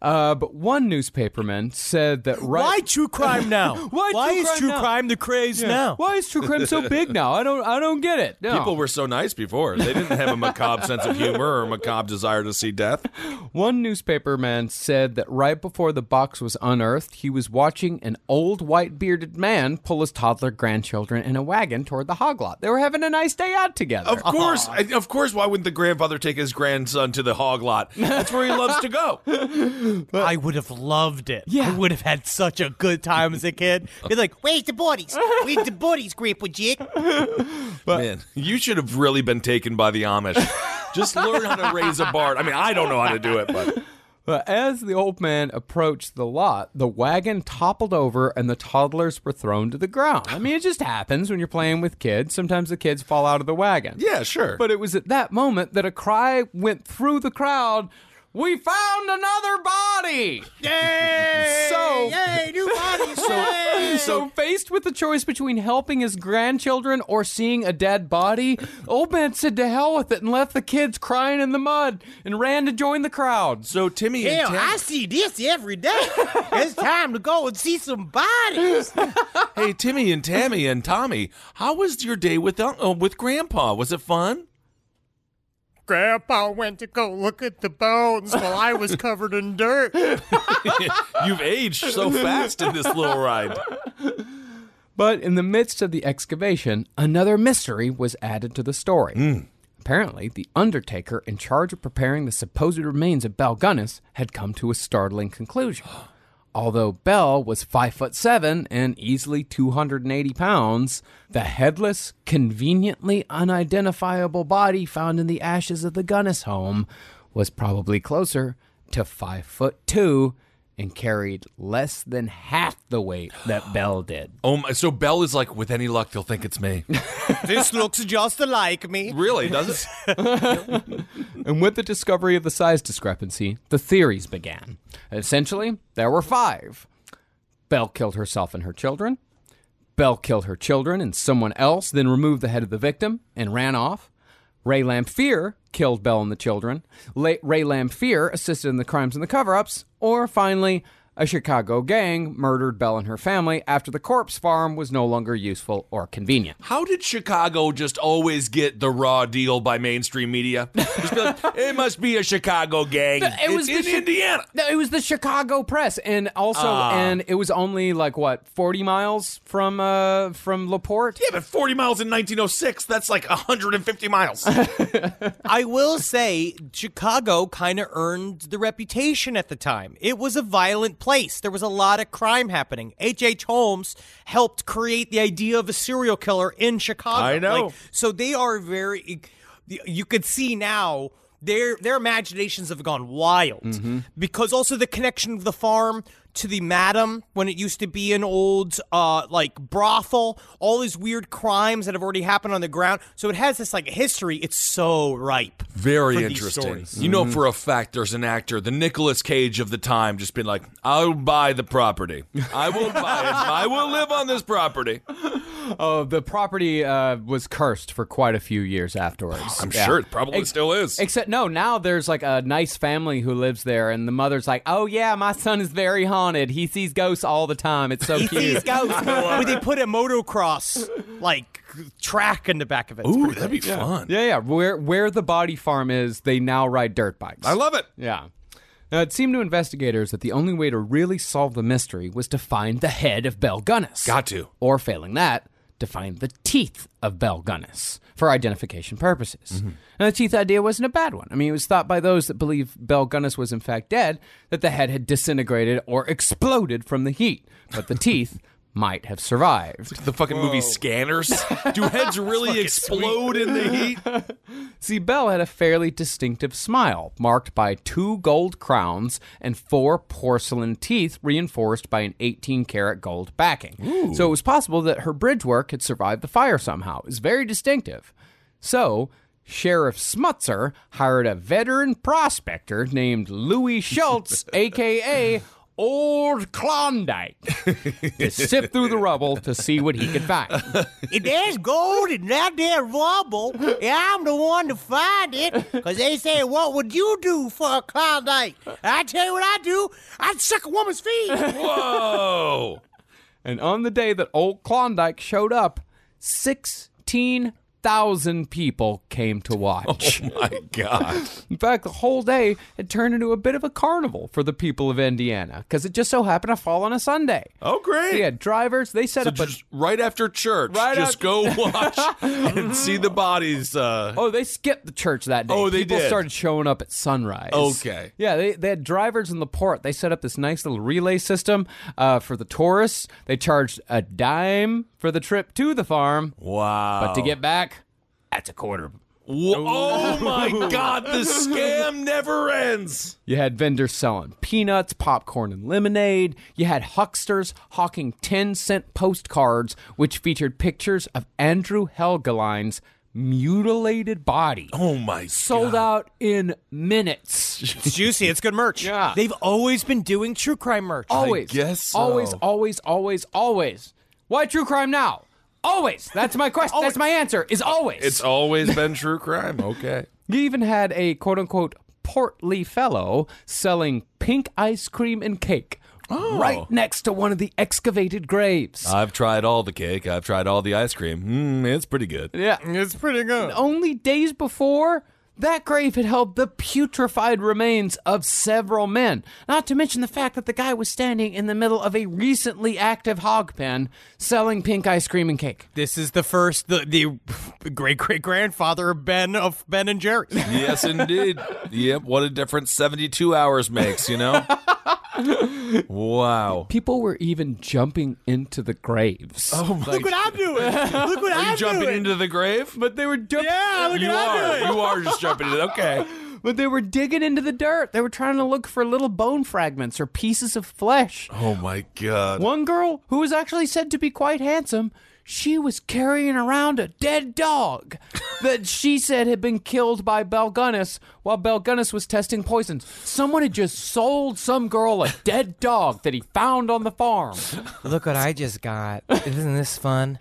Uh, but one newspaperman said that right. Why true crime now? Why true is crime true now? crime the craze Yeah. now? Why is true crime so big now? I don't. I don't get it. No. People were so nice before. They didn't have a macabre sense of humor or a macabre desire to see death. One newspaperman said that right before the box was unearthed, he was watching an old white bearded man pull his toddler grandchildren in a wagon toward the hog lot. They were having a nice day out together. Of course, I- of course. Why wouldn't the grandfather take his grandson to the hog lot? That's where he loves to go. I would have loved it. Yeah. I would have had such a good time as a kid. Be like, "Where's the bodies? Where's the bodies, Grandpa Jake?" Man, you should have really been taken by the Amish. Just learn how to raise a bard. I mean, I don't know how to do it, but But as the old man approached the lot, the wagon toppled over and the toddlers were thrown to the ground. I mean, it just happens when you're playing with kids. Sometimes the kids fall out of the wagon. yeah, sure. But it was at that moment that a cry went through the crowd. We found another body. Yay! So- yay, new bodies! yay! So, faced with the choice between helping his grandchildren or seeing a dead body, old man said to hell with it and left the kids crying in the mud and ran to join the crowd. so Timmy and Hell, Tim- I see this every day. it's time to go and see some bodies. hey, Timmy and Tammy and Tommy, how was your day with uh, with Grandpa? Was it fun? Grandpa went to go look at the bones while I was covered in dirt. You've aged so fast in this little ride. But in the midst of the excavation, another mystery was added to the story. Hmm. Apparently, the undertaker in charge of preparing the supposed remains of Belle Gunness had come to a startling conclusion. Although Belle was five foot seven and easily 280 pounds, the headless, conveniently unidentifiable body found in the ashes of the Gunness home was probably closer to five foot two and carried less than half the weight that Belle did. Oh, my, so Belle is like, with any luck, they'll think it's me. this looks just like me. really? Does it? And with the discovery of the size discrepancy, the theories began. Essentially, there were five. Belle killed herself and her children. Belle killed her children and someone else, then removed the head of the victim and ran off. Ray Lamphere killed Belle and the children. Ray Lamphere assisted in the crimes and the cover ups. Or finally, a Chicago gang murdered Belle and her family after the corpse farm was no longer useful or convenient. How did Chicago just always get the raw deal by mainstream media? Just be like, it must be a Chicago gang. It was it's the in Chi- Indiana. No, it was the Chicago press, and also, Ah. and it was only like what forty miles from uh from Laporte. Yeah, but 40 miles in 1906, that's like 150 miles. I will say, Chicago kind of earned the reputation at the time. It was a violent place. There was a lot of crime happening. H. H. Holmes helped create the idea of a serial killer in Chicago. I know. Like, so they are very. You could see now. Their their imaginations have gone wild Mm-hmm. because also the connection of the farm to the madam when it used to be an old uh like brothel all these weird crimes that have already happened on the ground so it has this like history it's so ripe Very for these interesting. You know, for a fact, there's an actor, the Nicolas Cage of the time, just been like, I'll buy the property. I will buy it. I will live on this property. Oh, the property uh, was cursed for quite a few years afterwards. I'm sure it probably Ex- still is. Except no, now there's like a nice family who lives there, and the mother's like, "Oh yeah, my son is very haunted. He sees ghosts all the time. It's so he cute." sees ghosts but they put a motocross like track in the back of it It's Ooh, pretty that'd be great. fun. Yeah, yeah. Where where the body farm is, they now ride dirt bikes. I love it. Yeah. Now, it seemed to investigators that the only way to really solve the mystery was to find the head of Belle Gunness. Got to. Or, failing that, to find the teeth of Belle Gunness for identification purposes. Mm-hmm. And the teeth idea wasn't a bad one. I mean, it was thought by those that believe Gunness was in fact dead that the head had disintegrated or exploded from the heat, but the teeth might have survived. The fucking movie Scanners. Do heads really explode in the heat? See, Belle had a fairly distinctive smile, marked by two gold crowns and four porcelain teeth reinforced by an 18 karat gold backing. So it was possible that her bridge work had survived the fire somehow. It was very distinctive. So, Sheriff Smutzer hired a veteran prospector named Louis Schultz, aka Old Klondike, to sift through the rubble to see what he could find. If there's gold in that there rubble, I'm the one to find it. Because they say, what would you do for a Klondike? I tell you what I do. I'd suck a woman's feet. Whoa. And on the day that old Klondike showed up, 16,000 people came to watch. Oh my God. In fact, the whole day had turned into a bit of a carnival for the people of Indiana because it just so happened to fall on a Sunday. Oh, great. They had drivers, they set So up a. just right after church, Right just after- go watch and see the bodies. Uh, Oh, they skipped the church that day. Oh, they People did. started showing up at sunrise. Okay. Yeah, they, they had drivers in the port. They set up this nice little relay system uh, for the tourists. They charged a dime for the trip to the farm. wow. But to get back, that's a quarter. Whoa, oh. oh my God, the scam never ends. You had vendors selling peanuts, popcorn, and lemonade. You had hucksters hawking 10 cent postcards, which featured pictures of Andrew Helgelien's mutilated body. Oh my Sold God. out in minutes. it's juicy it's good merch Yeah. they've always been doing true crime merch Always. guess so. Always, always, always, always. Why true crime now? Always. That's my question. That's my answer. Is always. It's always been true crime. Okay. You even had a quote unquote portly fellow selling pink ice cream and cake right next to one of the excavated graves. I've tried all the cake. I've tried all the ice cream. Mm, it's pretty good. yeah. it's pretty good Only days before, that grave had held the putrefied remains of several men. Not to mention the fact that the guy was standing in the middle of a recently active hog pen selling pink ice cream and cake. this is the first the, the great great grandfather of ben of ben and jerry Yes, indeed. yep. What a difference 72 hours makes, you know? wow. People were even jumping into the graves. Oh my look what i'm doing look what Are you i'm jumping doing into the grave? But they were jumping. yeah look You what i'm are. doing You are just jumping in. Okay. But they were digging into the dirt. They were trying to look for little bone fragments or pieces of flesh. Oh my God. One girl, who was actually said to be quite handsome, she was carrying around a dead dog that she said had been killed by Belle Gunness while Belle Gunness was testing poisons. Someone had just sold some girl a dead dog that he found on the farm. Look what I just got. Isn't this fun?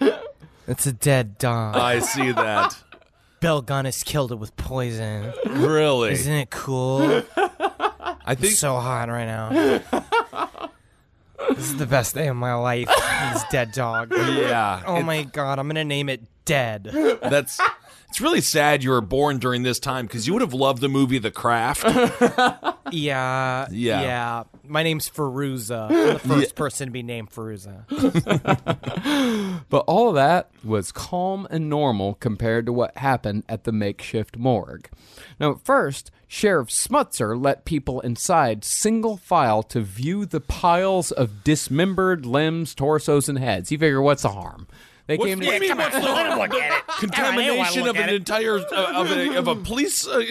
It's a dead dog. I see that. Belle Gunness killed it with poison. Really? Isn't it cool? I think It's so hot right now. This is the best day of my life. This dead dog. Yeah. Oh my god, I'm gonna name it Dead. That's it's really sad you were born during this time because you would have loved the movie The Craft. Yeah. Yeah. Yeah. My name's Fairuza. I'm the first person to be named Fairuza. But all of that was calm and normal compared to what happened at the makeshift morgue. Now, at first, Sheriff Smutzer let people inside single file to view the piles of dismembered limbs, torsos, and heads. He figured, what's the harm? They What came do you mean, what's the look at it. Contamination of an entire uh, of, a, of a police. Uh,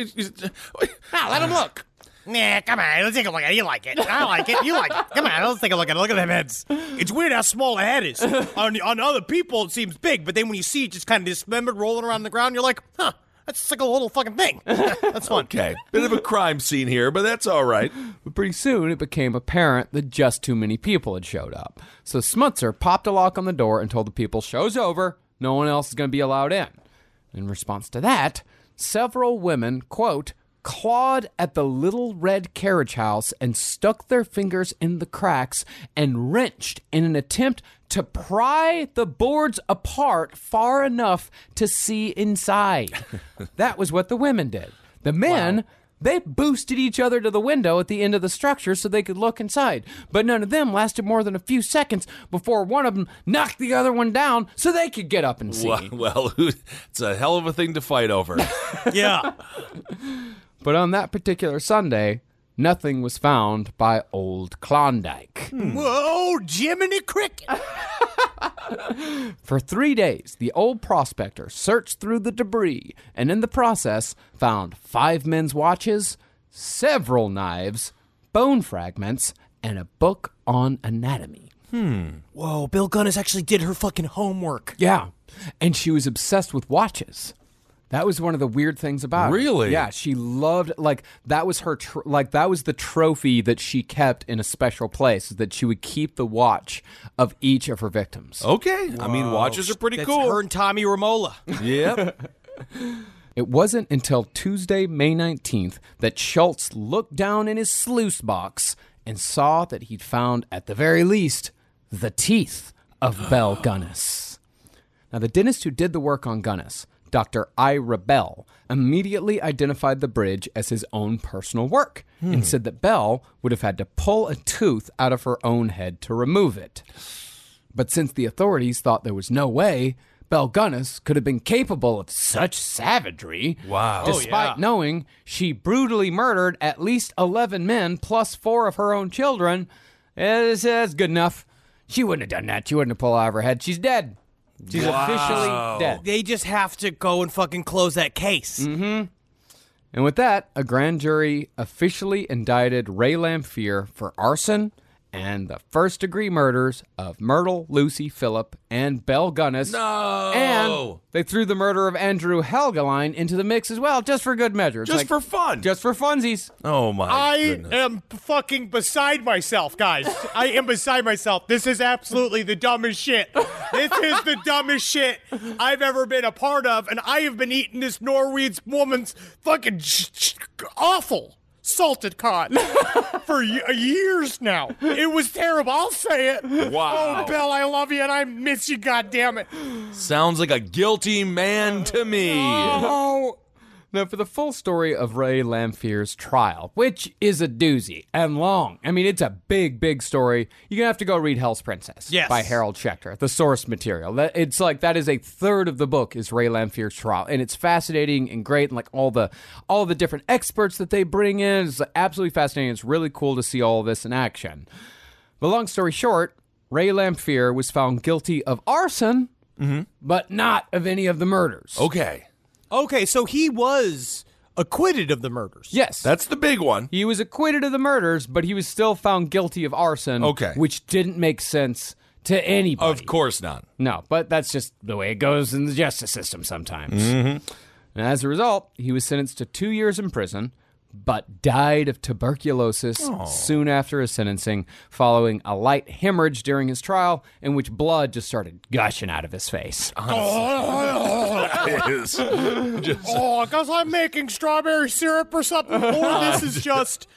Now, let him look. Nah, come on. Let's take a look at it. You like it. I like it. You like it. Come on. Let's take a look at it. Look at them heads. It's weird how small a head is. on, on other people, it seems big, but then when you see it just kind of dismembered rolling around the ground, you're like, huh, that's just like a little fucking thing. That's fun. okay, bit of a crime scene here, but that's all right. But pretty soon it became apparent that just too many people had showed up. So Smutzer popped a lock on the door and told the people, Show's over. No one else is going to be allowed in. In response to that, several women, quote, clawed at the little red carriage house and stuck their fingers in the cracks and wrenched in an attempt to pry the boards apart far enough to see inside. that was what the women did. The men. They boosted each other to the window at the end of the structure so they could look inside. But none of them lasted more than a few seconds before one of them knocked the other one down so they could get up and see. Well, well, it's a hell of a thing to fight over. Yeah. But on that particular Sunday, nothing was found by Old Klondike. Hmm. Whoa, Jiminy Cricket. For three days, the old prospector searched through the debris and in the process found five men's watches, several knives, bone fragments, and a book on anatomy. Hmm. Whoa, Bill Gunness actually did her fucking homework. Yeah. And she was obsessed with watches. That was one of the weird things about her. Really? Yeah, she loved like that was her tr- like that was the trophy that she kept in a special place that she would keep the watch of each of her victims. Okay, I mean watches are pretty That's cool. her and Tommy Romola. Yep. It wasn't until Tuesday, May 19th, that Schultz looked down in his sluice box and saw that he'd found, at the very least, the teeth of Belle Gunness. Now, the dentist who did the work on Gunness, Dr. Ira Bell, immediately identified the bridge as his own personal work and hmm. said that Belle would have had to pull a tooth out of her own head to remove it. But since the authorities thought there was no way Belle Gunness could have been capable of such savagery, Wow. Oh, despite knowing she brutally murdered at least 11 men plus four of her own children, it's, it's good enough. She wouldn't have done that. She wouldn't have pulled out of her head. She's dead. She's officially dead. They just have to go and fucking close that case. Mm-hmm. And with that, a grand jury officially indicted Ray Lamphere for arson and the first degree murders of Myrtle, Lucy, Phillip, and Belle Gunness. No. And they threw the murder of Andrew Helgelien into the mix as well, just for good measure. It's Just like- for fun. Just for funsies. oh my I goodness. am fucking beside myself, guys. I am beside myself. This is absolutely the dumbest shit. This is the dumbest shit I've ever been a part of, and I have been eating this Norwegian woman's fucking sh- sh- awful salted cod for y- uh, years now. It was terrible. I'll say it. Wow. Oh, Belle, I love you, and I miss you. God damn it. Sounds like a guilty man to me. Oh. Now, for the full story of Ray Lamphere's trial, which is a doozy and long, I mean, it's a big, big story. You're going to have to go read Hell's Princess Yes. by Harold Schechter, the source material. It's like that is a third of the book is Ray Lamphere's trial. And it's fascinating and great. And like all the all the different experts that they bring in is absolutely fascinating. It's really cool to see all of this in action. But long story short, Ray Lamphere was found guilty of arson, mm-hmm. but not of any of the murders. Okay. Okay, so he was acquitted of the murders. Yes. That's the big one. He was acquitted of the murders, but he was still found guilty of arson. Okay. Which didn't make sense to anybody. Of course not. No, but that's just the way it goes in the justice system sometimes. Mhm. And as a result, he was sentenced to two years in prison, but died of tuberculosis Oh. soon after his sentencing, following a light hemorrhage during his trial in which blood just started gushing out of his face. oh, because oh, I'm making strawberry syrup or something. Or this is just,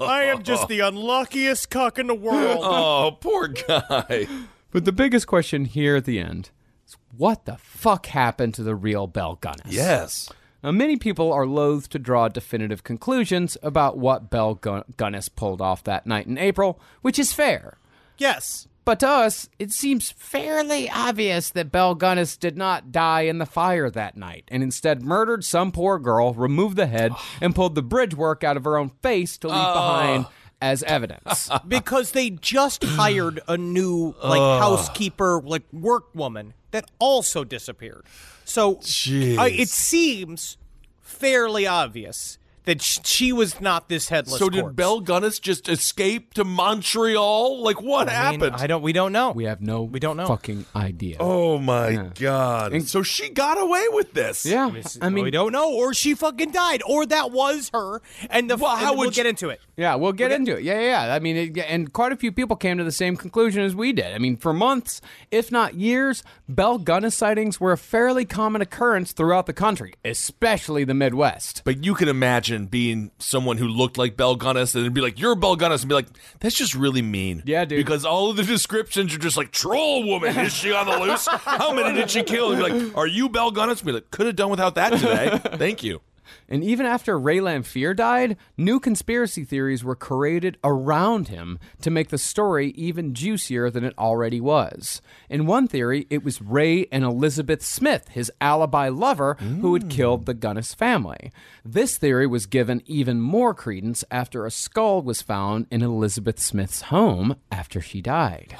I am just the unluckiest cuck in the world. Oh, poor guy. But the biggest question here at the end is what the fuck happened to the real Belle Gunness? Yes. Now, many people are loath to draw definitive conclusions about what Belle Gun- Gunness pulled off that night in April, which is fair. Yes. But to us, it seems fairly obvious that Belle Gunness did not die in the fire that night, and instead murdered some poor girl, removed the head, and pulled the bridge work out of her own face to leave behind as evidence. because they just hired a new like Ugh. housekeeper like workwoman that also disappeared so I, uh, it seems fairly obvious that she was not this headless So did corpse. Belle Gunness just escape to Montreal? Like what I mean, happened? I don't. We don't know. We have no. We don't know. Fucking idea. Oh my Yeah. god! so she got away with this. Yeah, I mean, we don't know, or she fucking died, or that was her, and the Well, how and we'll would get you- into it. Yeah, we'll get into it. Yeah, yeah, yeah. I mean, it, and quite a few people came to the same conclusion as we did. I mean, for months, if not years, Belle Gunness sightings were a fairly common occurrence throughout the country, especially the Midwest. But you can imagine being someone who looked like Belle Gunness and then be like, "You're Belle Gunness," and be like, "That's just really mean." Yeah, dude. Because all of the descriptions are just like, "Troll woman, is she on the loose? How many did she kill?" And be like, "Are you Belle Gunness?" And be like, "Could have done without that today. Thank you." And even after Ray Lamphere died, new conspiracy theories were created around him to make the story even juicier than it already was. In one theory, it was Ray and Elizabeth Smith, his alibi lover, who had killed the Gunness family. This theory was given even more credence after a skull was found in Elizabeth Smith's home after she died.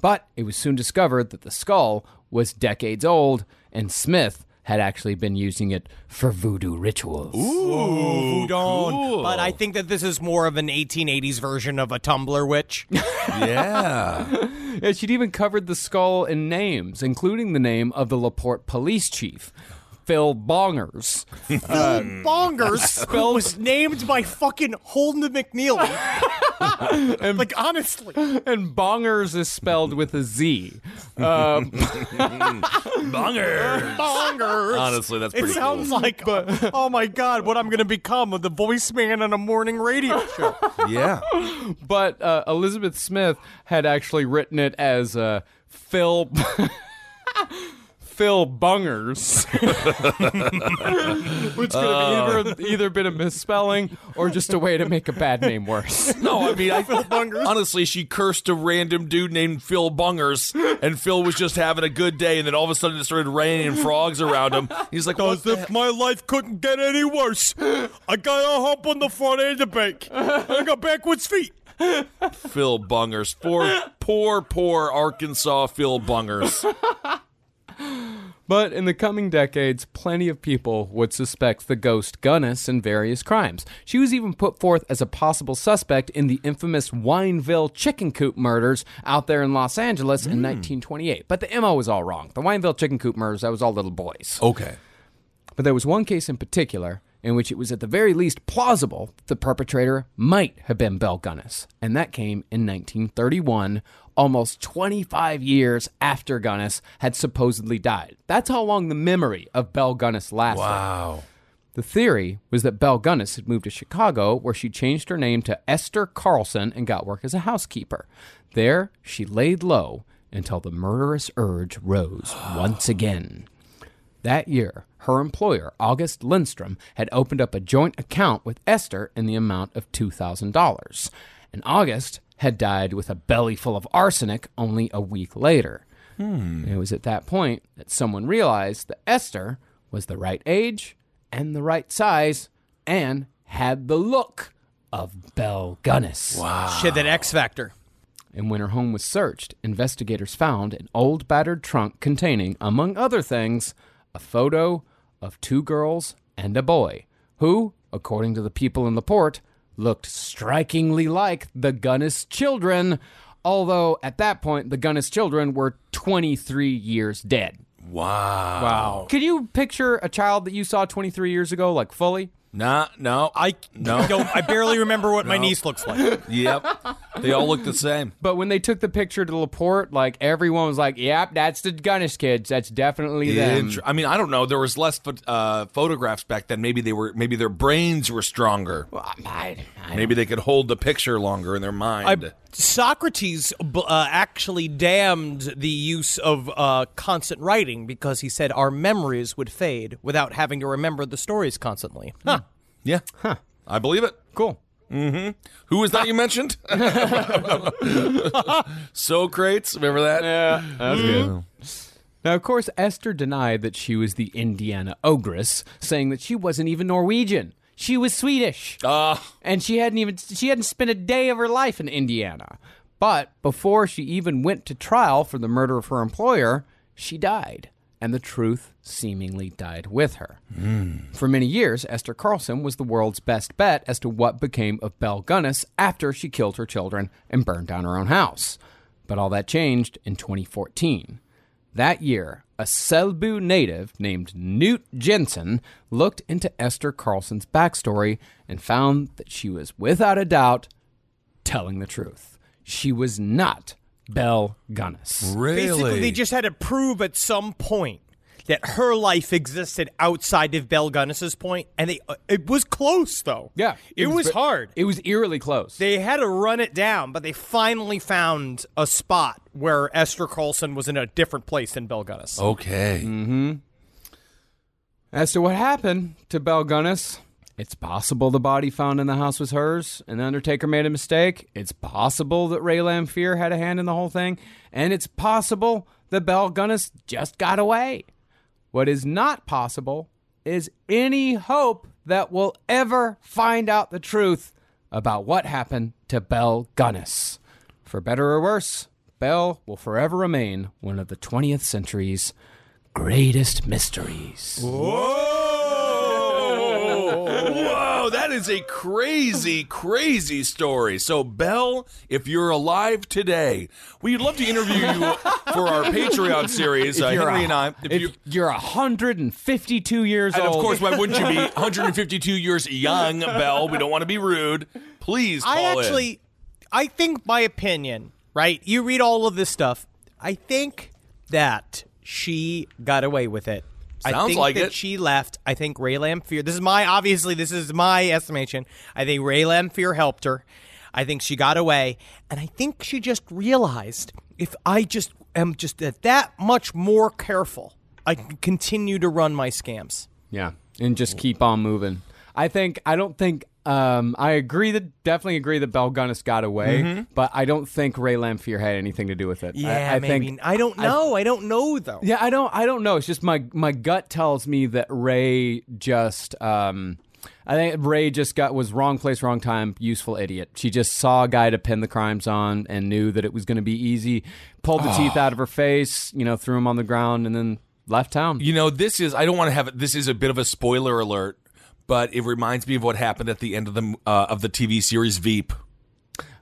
But it was soon discovered that the skull was decades old, and Smith had actually been using it for voodoo rituals. Ooh, Voodoo. But I think that this is more of an 1880s version of a Tumblr witch. Yeah. Yeah, she'd even covered the skull in names, including the name of the La Porte police chief, Phil Bongers. Uh, Bongers who was named by fucking Holden McNeely. like honestly, and Bongers is spelled with a Z. Um, Bongers. Bongers. Honestly, that's pretty It sounds cool. like, oh my god, what I'm gonna become with the voice man on a morning radio show. Yeah. but uh, Elizabeth Smith had actually written it as uh, Phil. Phil Bungers, which could have either, uh. either been a misspelling or just a way to make a bad name worse. No, I mean, I honestly, she cursed a random dude named Phil Bungers, and Phil was just having a good day, and then all of a sudden it started raining frogs around him. He's like, "What As if my life couldn't get any worse. I got a hump on the front end of the bank. I got backwards feet. Phil Bungers. Poor, poor, poor Arkansas Phil Bungers. But in the coming decades, plenty of people would suspect the ghost Gunness in various crimes. She was even put forth as a possible suspect in the infamous Wineville chicken coop murders out there in Los Angeles in hmm. 1928. But the MO was all wrong. The Wineville chicken coop murders, that was all little boys. Okay. But there was one case in particular in which it was at the very least plausible the perpetrator might have been Belle Gunness, and that came in 1931, almost 25 years after Gunness had supposedly died. That's how long the memory of Belle Gunness lasted. Wow. The theory was that Belle Gunness had moved to Chicago, where she changed her name to Esther Carlson and got work as a housekeeper. There, she laid low until the murderous urge rose once again. That year, her employer, August Lindstrom, had opened up a joint account with Esther in the amount of $2,000. And August had died with a belly full of arsenic only a week later. And it was at that point that someone realized that Esther was the right age and the right size and had the look of Belle Gunness. Wow. She had that X Factor. And when her home was searched, investigators found an old battered trunk containing, among other things, a photo of two girls and a boy who, according to the people in the port, looked strikingly like the Gunness children, Although at that point, the Gunness children were 23 years dead. Wow. Wow. Can you picture a child that you saw 23 years ago, like fully? Nah, no. I No. don't. I barely remember what my No. niece looks like. Yep. They all look the same. But when they took the picture to La Porte, like everyone was like, "Yep, that's the Gunness kids. That's definitely them." Inter- I mean, I don't know. There was less pho- uh, photographs back then. Maybe they were. Maybe their brains were stronger. I, I Maybe they could hold the picture longer in their mind. I, Socrates uh, actually damned the use of uh, constant writing because he said our memories would fade without having to remember the stories constantly. Huh. yeah. Huh. I believe it. cool. Mm-hmm. Who was that you mentioned? Socrates. Remember that? Yeah, that's good. Now, of course, Esther denied that she was the Indiana ogress, saying that she wasn't even Norwegian. She was Swedish, Uh, and she hadn't even she hadn't spent a day of her life in Indiana. But before she even went to trial for the murder of her employer, she died, and the truth seemingly died with her. For many years, Esther Carlson was the world's best bet as to what became of Belle Gunness after she killed her children and burned down her own house. But all that changed in 2014. That year, a Selbu native named Newt Jensen looked into Esther Carlson's backstory and found that she was without a doubt telling the truth. She was not Belle Gunness. Basically, they just had to prove at some point that her life existed outside of Belle Gunness's point, and they uh, it was close though. Yeah, it, was, ve- hard. It was eerily close. They had to run it down, but they finally found a spot where Esther Carlson was in a different place than Belle Gunness. okay. Mm-hmm. As to what happened to Belle Gunness, it's possible the body found in the house was hers and the Undertaker made a mistake. It's possible that Ray Lamphere had a hand in the whole thing. And it's possible that Belle Gunness just got away. What is not possible is any hope that we'll ever find out the truth about what happened to Belle Gunness. For better or worse, Belle will forever remain one of the 20th century's greatest mysteries. Whoa, that is a crazy, crazy story. So, Belle, if you're alive today, we'd love to interview you for our Patreon series, uh, If you're Henry a- and I. If if you, you're 152 years and old. of course, why wouldn't you be 152 years young, Belle? We don't want to be rude. Please call I in. actually, I think my opinion, right? You read all of this stuff. I think that she got away with it. I Sounds think like that it. she left. I think Ray Lamphere. This is my obviously. This is my estimation. I think Ray Lamphere helped her. I think she got away, and I think she just realized if I just am just that, that much more careful, I can continue to run my scams. Yeah, and just keep on moving. I think I don't think um, I agree that definitely agree that Belle Gunness got away, Mhm. but I don't think Ray Lamphere had anything to do with it. I- Yeah, I, maybe. think I don't know. I, don't know though. Yeah, I don't. I don't know. It's just my my gut tells me that Ray just. Um, I think Ray just got was wrong place, wrong time. Useful idiot. She just saw a guy to pin the crimes on and knew that it was going to be easy. Pulled the teeth out of her face. You know, threw him on the ground and then left town. You know, this is, I don't want to have this is a bit of a spoiler alert, but it reminds me of what happened at the end of the uh, of the TV series Veep.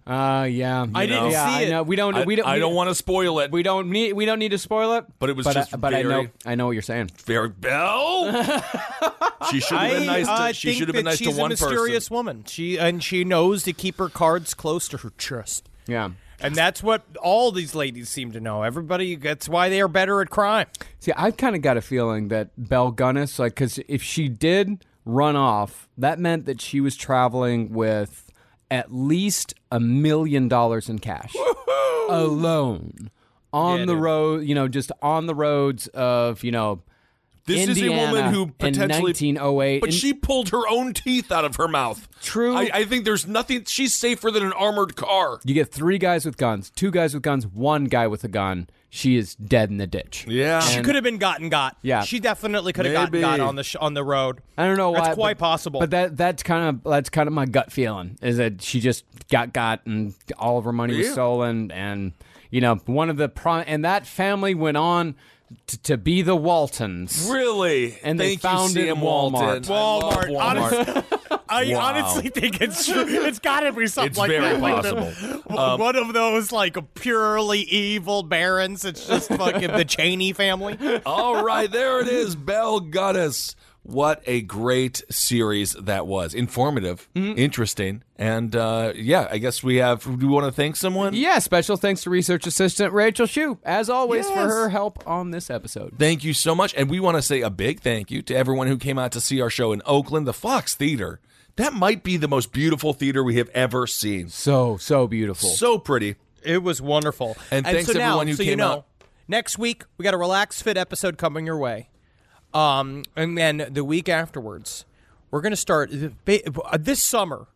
Uh, yeah. I didn't yeah, see I it. know. We don't. I- we don't. I we don't want to spoil it. We don't need. We don't need to spoil it. But it was but just I, but I know. I know what you're saying. Very Bell. she should have been nice. To, uh, she should have been nice to one a mysterious person. woman. She and she knows to keep her cards close to her chest. Yeah. And that's what all these ladies seem to know. Everybody, that's why they are better at crime. See, I've kind of got a feeling that Belle Gunness, like, because if she did run off, that meant that she was traveling with at least a million dollars in cash alone on Yeah, the dude. road. You know, just on the roads of you know. This is a woman Indiana who in potentially 1908, but and- she pulled her own teeth out of her mouth. True. I, I think there's nothing. She's safer than an armored car. You get three guys with guns, two guys with guns, one guy with a gun. She is dead in the ditch. Yeah. She could have been gotten got. Yeah. she definitely could have gotten Maybe. got on the sh- on the road. I don't know why. That's quite but- possible. But that that's kind of that's kind of my gut feeling is that she just got got and all of her money was Yeah. stolen and you know one of the pro- and that family went on t- to be the Waltons. Really? And they Thank you, founded Sam Walmart. Walton. I Walmart. Walmart. I Wow. honestly think it's true. It's got to be something It's like very that. Like the- possible. one of those like purely evil barons. It's just fucking the Cheney family. All right, there it is, Bell Goddess. What a great series that was. Informative, Mm-hmm. interesting, and uh, yeah, I guess we have. Do we want to thank someone? Yeah, special thanks to research assistant Rachel Shue, as always, for her help on this episode. Thank you so much. And we want to say a big thank you to everyone who came out to see our show in Oakland, the Fox Theater. That might be the most beautiful theater we have ever seen. So, so beautiful. So pretty. It was wonderful. And thanks so to now, everyone who so you know, out. Next week we got a relax fit episode coming your way. Um, and then the week afterwards, we're gonna start uh, this summer.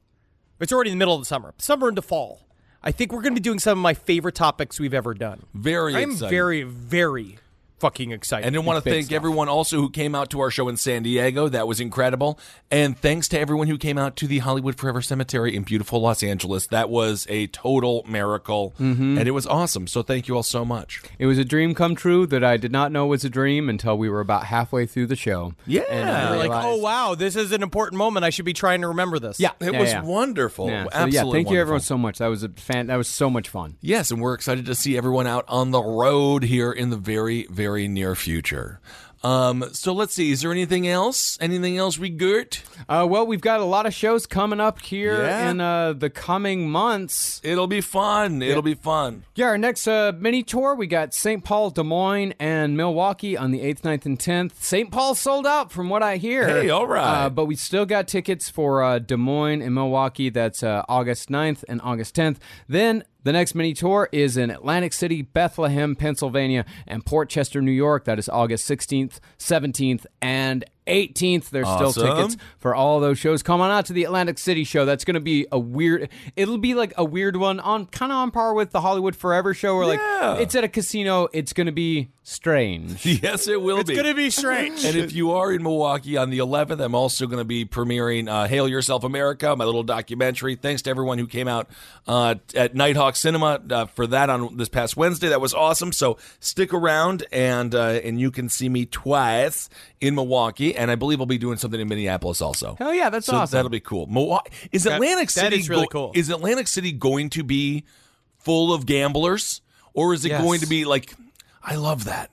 It's already in the middle of the summer. Summer into fall. I think we're gonna be doing some of my favorite topics we've ever done. Very I'm excited. very, very fucking excited. And I want to thank stuff. everyone also who came out to our show in San Diego. That was incredible. And thanks to everyone who came out to the Hollywood Forever Cemetery in beautiful Los Angeles. That was a total miracle. Mhm. And it was awesome. So thank you all so much. It was a dream come true that I did not know was a dream until we were about halfway through the show. Yeah. And I like, oh wow, this is an important moment. I should be trying to remember this. Yeah, It yeah, was yeah. wonderful. Yeah, so, Absolutely yeah, thank you everyone so much. That was a fan. That was so much fun. Yes, and we're excited to see everyone out on the road here in the very, very near future. Um, so let's see. Is there anything else? Anything else we got? Uh, well, we've got a lot of shows coming up here Yeah. in uh, the coming months. It'll be fun. It'll be fun. Yeah, our next uh, mini tour, we got St. Paul, Des Moines, and Milwaukee on the 8th, 9th, and 10th. St. Paul sold out from what I hear. Hey, all right. Uh, but we still got tickets for uh, Des Moines and Milwaukee. That's uh, August 9th and August 10th. Then the next mini tour is in Atlantic City, Bethlehem, Pennsylvania, and Port Chester, New York. That is August 16th, 17th, and 18th. There's still tickets for all those shows. Come on out to the Atlantic City show. That's going to be a weird. It'll be like a weird one on kind of on par with the Hollywood Forever show, where Yeah. like it's at a casino. It's going to be strange. Yes, it will It's be. gonna be strange. And if you are in Milwaukee on the 11th, I'm also going to be premiering uh, Hail Yourself America, my little documentary. Thanks to everyone who came out uh, at Nighthawk Cinema uh, for that on this past Wednesday. That was awesome. So stick around and uh, and you can see me twice in Milwaukee, and I believe I'll be doing something in Minneapolis also. Hell yeah, that's so awesome. That'll be cool. Milwaukee is That- Atlantic that City is really go- cool. Is Atlantic City going to be full of gamblers, or is it Yes. going to be like? I love that.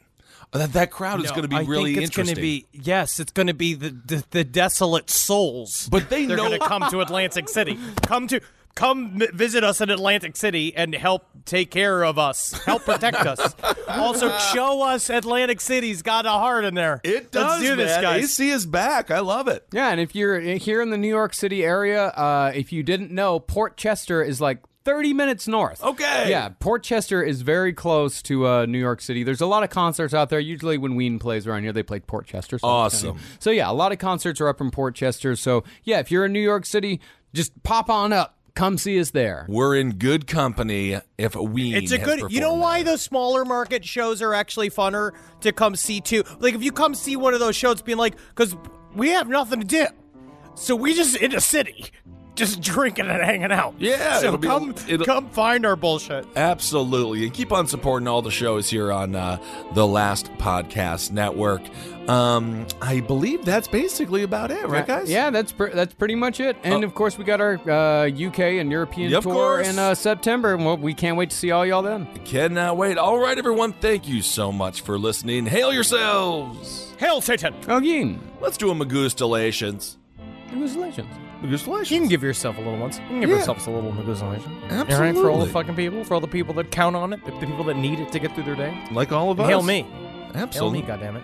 That that crowd is going to be I really think it's interesting. Gonna be yes, it's going to be the, the the desolate souls. But they they're know- going to come to Atlantic City. Come to come visit us in Atlantic City and help take care of us, help protect us. Also, show us Atlantic City's got a heart in there. It does, Let's do this, man. guys. AC is back. I love it. Yeah, and if you're here in the New York City area, uh, if you didn't know, Port Chester is like 30 minutes north. Okay. Yeah, Port Chester is very close to uh, New York City. There's a lot of concerts out there. Usually, when Ween plays around here, they play Port Chester. So Awesome. So yeah, a lot of concerts are up in Port Chester. So yeah, if you're in New York City, just pop on up. Come see us there. We're in good company if we. It's a good. You know why those smaller market shows are actually funner to come see too. Like if you come see one of those shows, being like, because we have nothing to do, so we just in a city, just drinking and hanging out. Yeah, so it'll be- come it'll- come find our bullshit. Absolutely. And keep on supporting all the shows here on uh, the Last Podcast Network. Um, I believe that's basically about it, right, guys? Yeah, that's pr- that's pretty much it. And Oh. of course, we got our uh, UK and European Yeah, tour course. in uh, September. And well, we can't wait to see all y'all then. Cannot wait. All right, everyone. Thank you so much for listening. Hail yourselves. Hail Satan! Again, Let's do a Magoostalations. congratulations. Magoostalations. You can give yourself a little once. You can give Yeah. yourself a little negotiation. Absolutely. All right, for all the fucking people, for all the people that count on it, the the people that need it to get through their day. Like all of us. Hail me. Absolutely. Hail me, goddammit.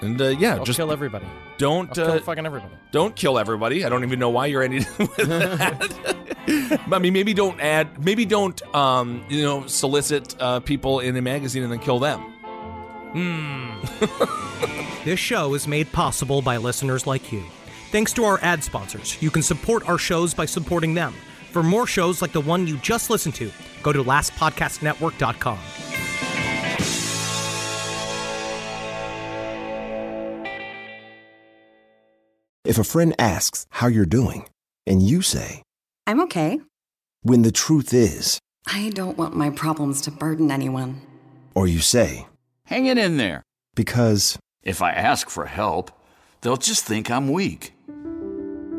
And uh, yeah, I'll just kill everybody. don't I'll uh, kill fucking everybody. don't kill everybody. I don't even know why you're ending with that. I mean, maybe don't add, maybe don't, um, you know, solicit uh, people in a magazine and then kill them. This show is made possible by listeners like you. Thanks to our ad sponsors, you can support our shows by supporting them. For more shows like the one you just listened to, go to lastpodcastnetwork.com. If a friend asks how you're doing, and you say, I'm okay. when the truth is, I don't want my problems to burden anyone. or you say, Hang it in there. Because If I ask for help, they'll just think I'm weak.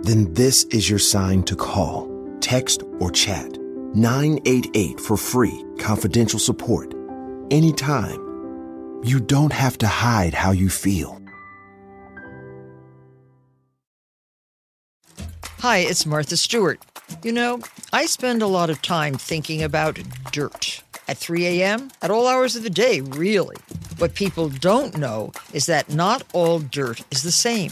Then this is your sign to call, text, or chat 988 for free, confidential support. Anytime. You don't have to hide how you feel. Hi, it's Martha Stewart. You know, I spend a lot of time thinking about dirt. At 3 a.m., at all hours of the day, really. What people don't know is that not all dirt is the same.